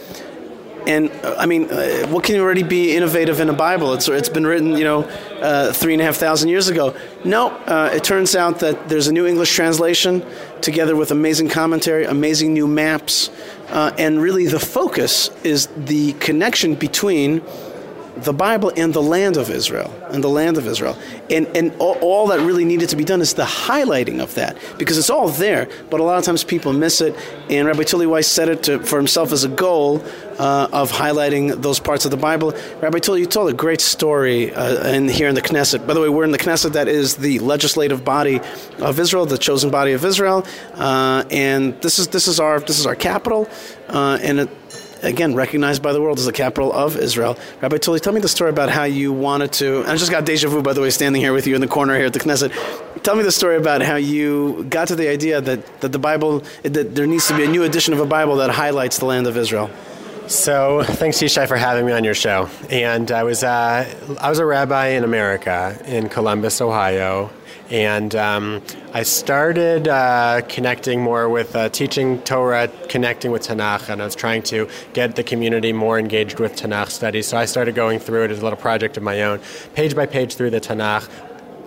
and uh, I mean, uh, what can already be innovative in a Bible? It's it's been written, you know, uh, three and a half thousand years ago. No, uh, it turns out that there's a new English translation, together with amazing commentary, amazing new maps, uh, and really the focus is the connection between the Bible and the land of Israel, and the land of Israel. And, and all, all, that really needed to be done is the highlighting of that, because it's all there, but a lot of times people miss it. And Rabbi Tuly Weiss set it to, for himself as a goal uh, of highlighting those parts of the Bible. Rabbi Tuly, you told a great story uh, in, here in the Knesset. By the way, we're in the Knesset, that is the legislative body of Israel, the chosen body of Israel. Uh, and this is, this, is our, this is our capital, uh, and it, again recognized by the world as the capital of Israel. Rabbi Tuly, tell me the story about how you wanted to. I just got deja vu, by the way, standing here with you in the corner here at the Knesset. Tell me the story about how you got to the idea that, that the Bible that there needs to be a new edition of a Bible that highlights the land of Israel. So, thanks, Yishai, for having me on your show. And I was uh, I was a rabbi in America, in Columbus, Ohio, and um, I started uh, connecting more with uh, teaching Torah, connecting with Tanakh, and I was trying to get the community more engaged with Tanakh studies. So I started going through it as a little project of my own, page by page through the Tanakh,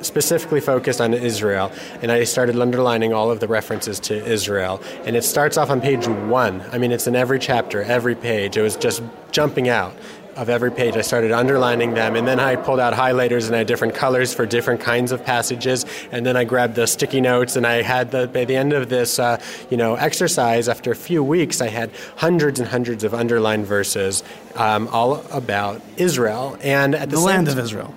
specifically focused on Israel, and I started underlining all of the references to Israel. And it starts off on page one. I mean, it's in every chapter, every page. It was just jumping out of every page. I started underlining them, and then I pulled out highlighters and I had different colors for different kinds of passages. And then I grabbed the sticky notes, and I had the by the end of this, uh, you know, exercise. After a few weeks, I had hundreds and hundreds of underlined verses, um, all about Israel, and at the, the land of Israel.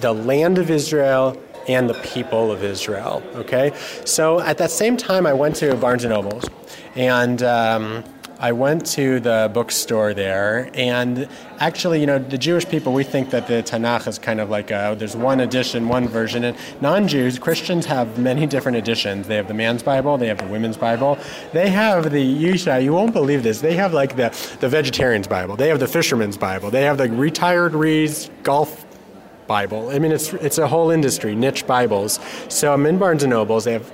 the land of Israel and the people of Israel. Okay, so at that same time, I went to Barnes and Nobles, and um, I went to the bookstore there, and actually, you know, the Jewish people we think that the Tanakh is kind of like a, oh, there's one edition, one version, and non-Jews, Christians have many different editions. They have the man's Bible, they have the women's Bible, they have the Yishai. You won't believe this. They have like the the vegetarian's Bible, they have the fisherman's Bible, they have the retired reads golf Bible. I mean, it's it's a whole industry, niche Bibles. So I'm in Barnes and Nobles. They have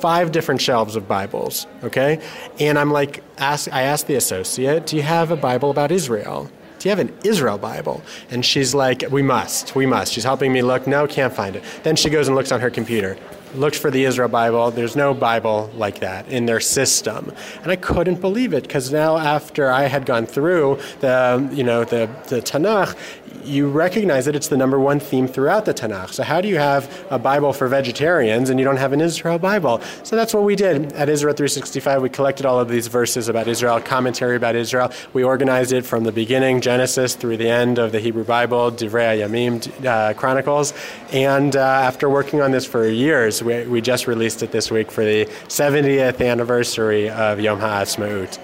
five different shelves of Bibles. Okay, and I'm like, ask. I asked the associate, "Do you have a Bible about Israel?" Do you have an Israel Bible? And she's like, We must, we must. She's helping me look. No, can't find it. Then she goes and looks on her computer looked for the Israel Bible. There's no Bible like that in their system, and I couldn't believe it because now after I had gone through the you know the the Tanakh, you recognize that it's the number one theme throughout the Tanakh. So how do you have a Bible for vegetarians and you don't have an Israel Bible? So that's what we did at Israel 365. We collected all of these verses about Israel, commentary about Israel. We organized it from the beginning, Genesis, through the end of the Hebrew Bible, Divrei Yamim, uh, Chronicles, and uh, after working on this for years, we, we just released it this week for the 70th anniversary of Yom Ha'atzmaut.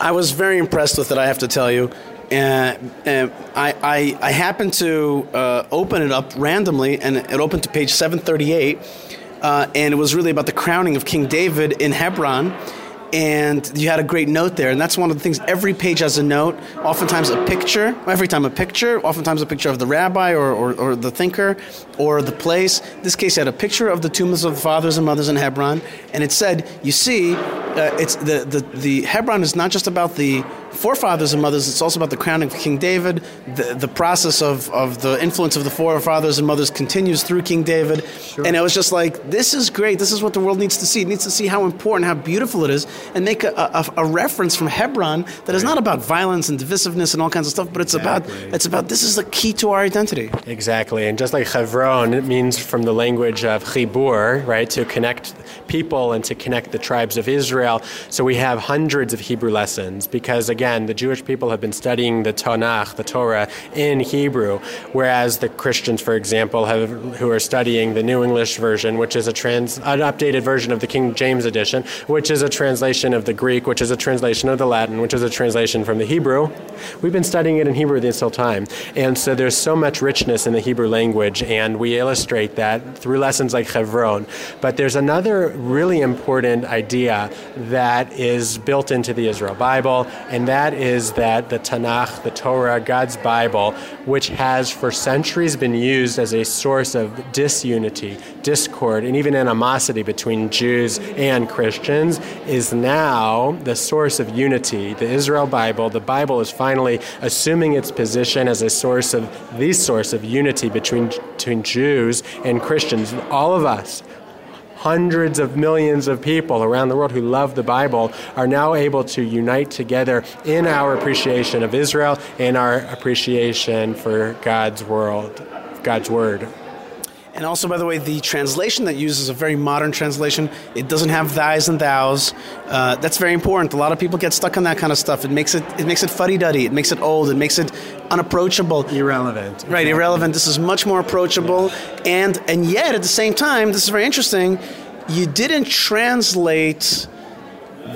I was very impressed with it, I have to tell you. And, and I, I, I happened to uh, open it up randomly, and it opened to page 738. Uh, and it was really about the crowning of King David in Hebron and you had a great note there. And that's one of the things. Every page has a note. Oftentimes a picture. Every time a picture. Oftentimes a picture of the rabbi or, or, or the thinker or the place. In this case, had a picture of the tombs of the fathers and mothers in Hebron, and it said, "You see, uh, it's the, the the Hebron is not just about the forefathers and mothers, it's also about the crowning of King David. The, the process of, of the influence of the forefathers and mothers continues through King David. And it was just like, this is great. This is what the world needs to see. It needs to see how important, how beautiful it is, and make a, a, a reference from Hebron that is not about violence and divisiveness and all kinds of stuff, but it's about it's about this is the key to our identity. Exactly, and just like Hebron, it means from the language of chibur, right, to connect people and to connect the tribes of Israel. So we have hundreds of Hebrew lessons because, again, the Jewish people have been studying the Tanakh, the Torah, in Hebrew, whereas the Christians, for example, have who are studying the New English version, which is a trans, an updated version of the King James edition, which is a translation of the Greek, which is a translation of the Latin, which is a translation from the Hebrew. We've been studying it in Hebrew this whole time, and so there's so much richness in the Hebrew language, and we illustrate that through lessons like Chevron. But there's another really important idea that is built into the Israel Bible, and that is that the Tanakh, the Torah, God's Bible, which has for centuries been used as a source of disunity, discord, and even animosity between Jews and Christians, is now the source of unity. The Israel Bible, the Bible is finally assuming its position as a source of the source of unity between, between Jews and Christians. All of us hundreds of millions of people around the world who love the Bible are now able to unite together in our appreciation of Israel and our appreciation for God's world, God's word. And also, by the way, the translation that uses a very modern translation. It doesn't have thys and thous. Uh, that's very important. A lot of people get stuck on that kind of stuff. It makes it it makes it fuddy duddy. It makes it old. It makes it unapproachable. Irrelevant. Right, irrelevant. This is much more approachable, and and yet at the same time, this is very interesting. You didn't translate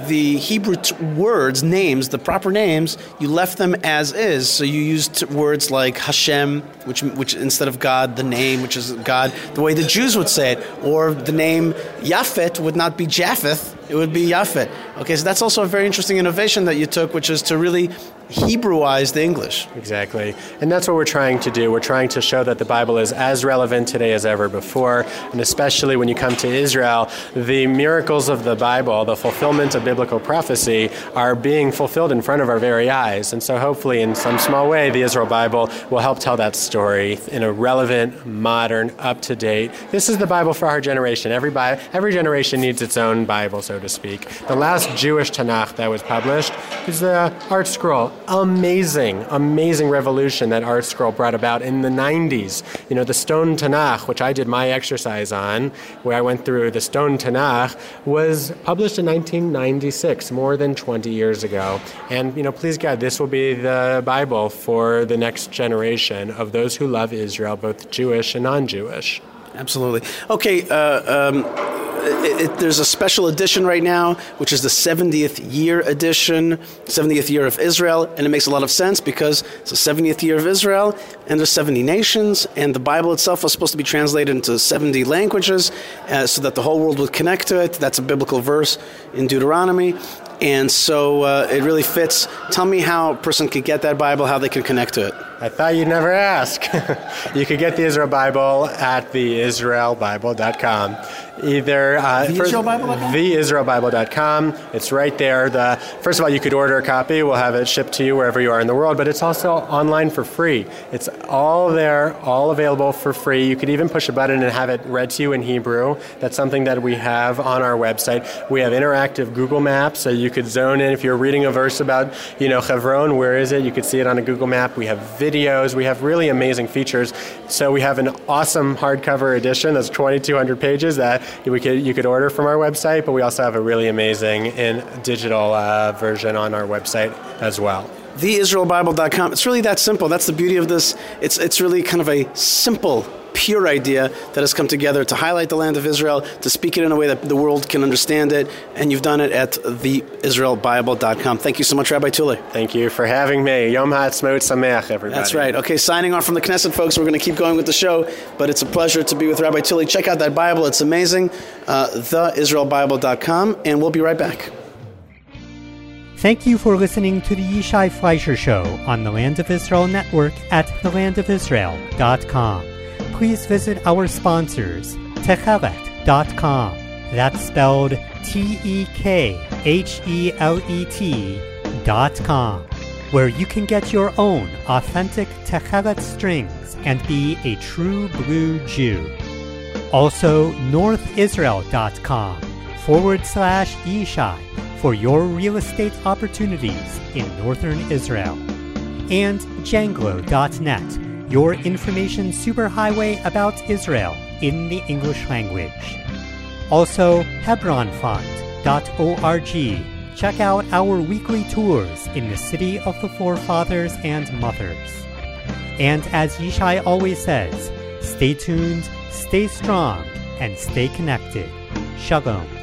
the Hebrew t- words, names, the proper names. You left them as is. So you used words like Hashem, which which instead of God, the name, which is God, the way the Jews would say it, or the name Yafet would not be Japheth. It would be Yafet. Okay, so that's also a very interesting innovation that you took, which is to really Hebrewize the English. Exactly. And that's what we're trying to do. We're trying to show that the Bible is as relevant today as ever before. And especially when you come to Israel, the miracles of the Bible, the fulfillment of biblical prophecy, are being fulfilled in front of our very eyes. And so hopefully, in some small way, the Israel Bible will help tell that story in a relevant, modern, up to date. This is the Bible for our generation. Every, Bi- every generation needs its own Bible, so to speak. The last Jewish Tanakh that was published is the ArtScroll amazing, amazing revolution that ArtScroll brought about in the 90s. You know, the Stone Tanakh, which I did my exercise on, where I went through the Stone Tanakh, was published in 1996, more than 20 years ago. And, you know, please God, this will be the Bible for the next generation of those who love Israel, both Jewish and non Jewish. Absolutely. Okay, uh, um, it, it, there's a special edition right now, which is the 70th year edition, 70th year of Israel, and it makes a lot of sense because it's the 70th year of Israel, and there's 70 nations, and the Bible itself was supposed to be translated into 70 languages uh, so that the whole world would connect to it. That's a biblical verse in Deuteronomy. And so uh, it really fits. Tell me how a person could get that Bible, how they can connect to it. I thought you'd never ask. [laughs] you could get the Israel Bible at theisraelbible.com. Either uh, theisraelbible.com? theisraelbible.com. It's right there. The first of all, you could order a copy. We'll have it shipped to you wherever you are in the world. But it's also online for free. It's all there, all available for free. You could even push a button and have it read to you in Hebrew. That's something that we have on our website. We have interactive Google Maps, so you could zone in if you're reading a verse about, you know, Hebron. Where is it? You could see it on a Google Map. We have videos. We have really amazing features. So we have an awesome hardcover edition that's 2,200 pages that we could you could order from our website. But we also have a really amazing in digital uh, version on our website as well theisraelbible.com. It's really that simple. That's the beauty of this. It's it's really kind of a simple pure idea that has come together to highlight the land of Israel, to speak it in a way that the world can understand it, and you've done it at theisraelbible.com. Thank you so much, Rabbi Tuly. Thank you for having me. Yom Ha'atzmaut Sameach, everybody. That's right. Okay, signing off from the Knesset, folks. We're going to keep going with the show, but it's a pleasure to be with Rabbi Tuly. Check out that Bible. It's amazing. Uh, theisraelbible.com, and we'll be right back. Thank you for listening to the Yishai Fleischer Show on the Land of Israel Network at thelandofisrael.com. Please visit our sponsors, tekhelet.com. That's spelled T E K H E L E T yishaijew.com, where you can get your own authentic Techelet strings and be a true blue Jew. Also, northisrael.com forward slash Yishai for your real estate opportunities in northern Israel. And Janglo.net, your information superhighway about Israel in the English language. Also, HebronFund.org. Check out our weekly tours in the city of the forefathers and mothers. And as Yishai always says, stay tuned, stay strong, and stay connected. Shalom.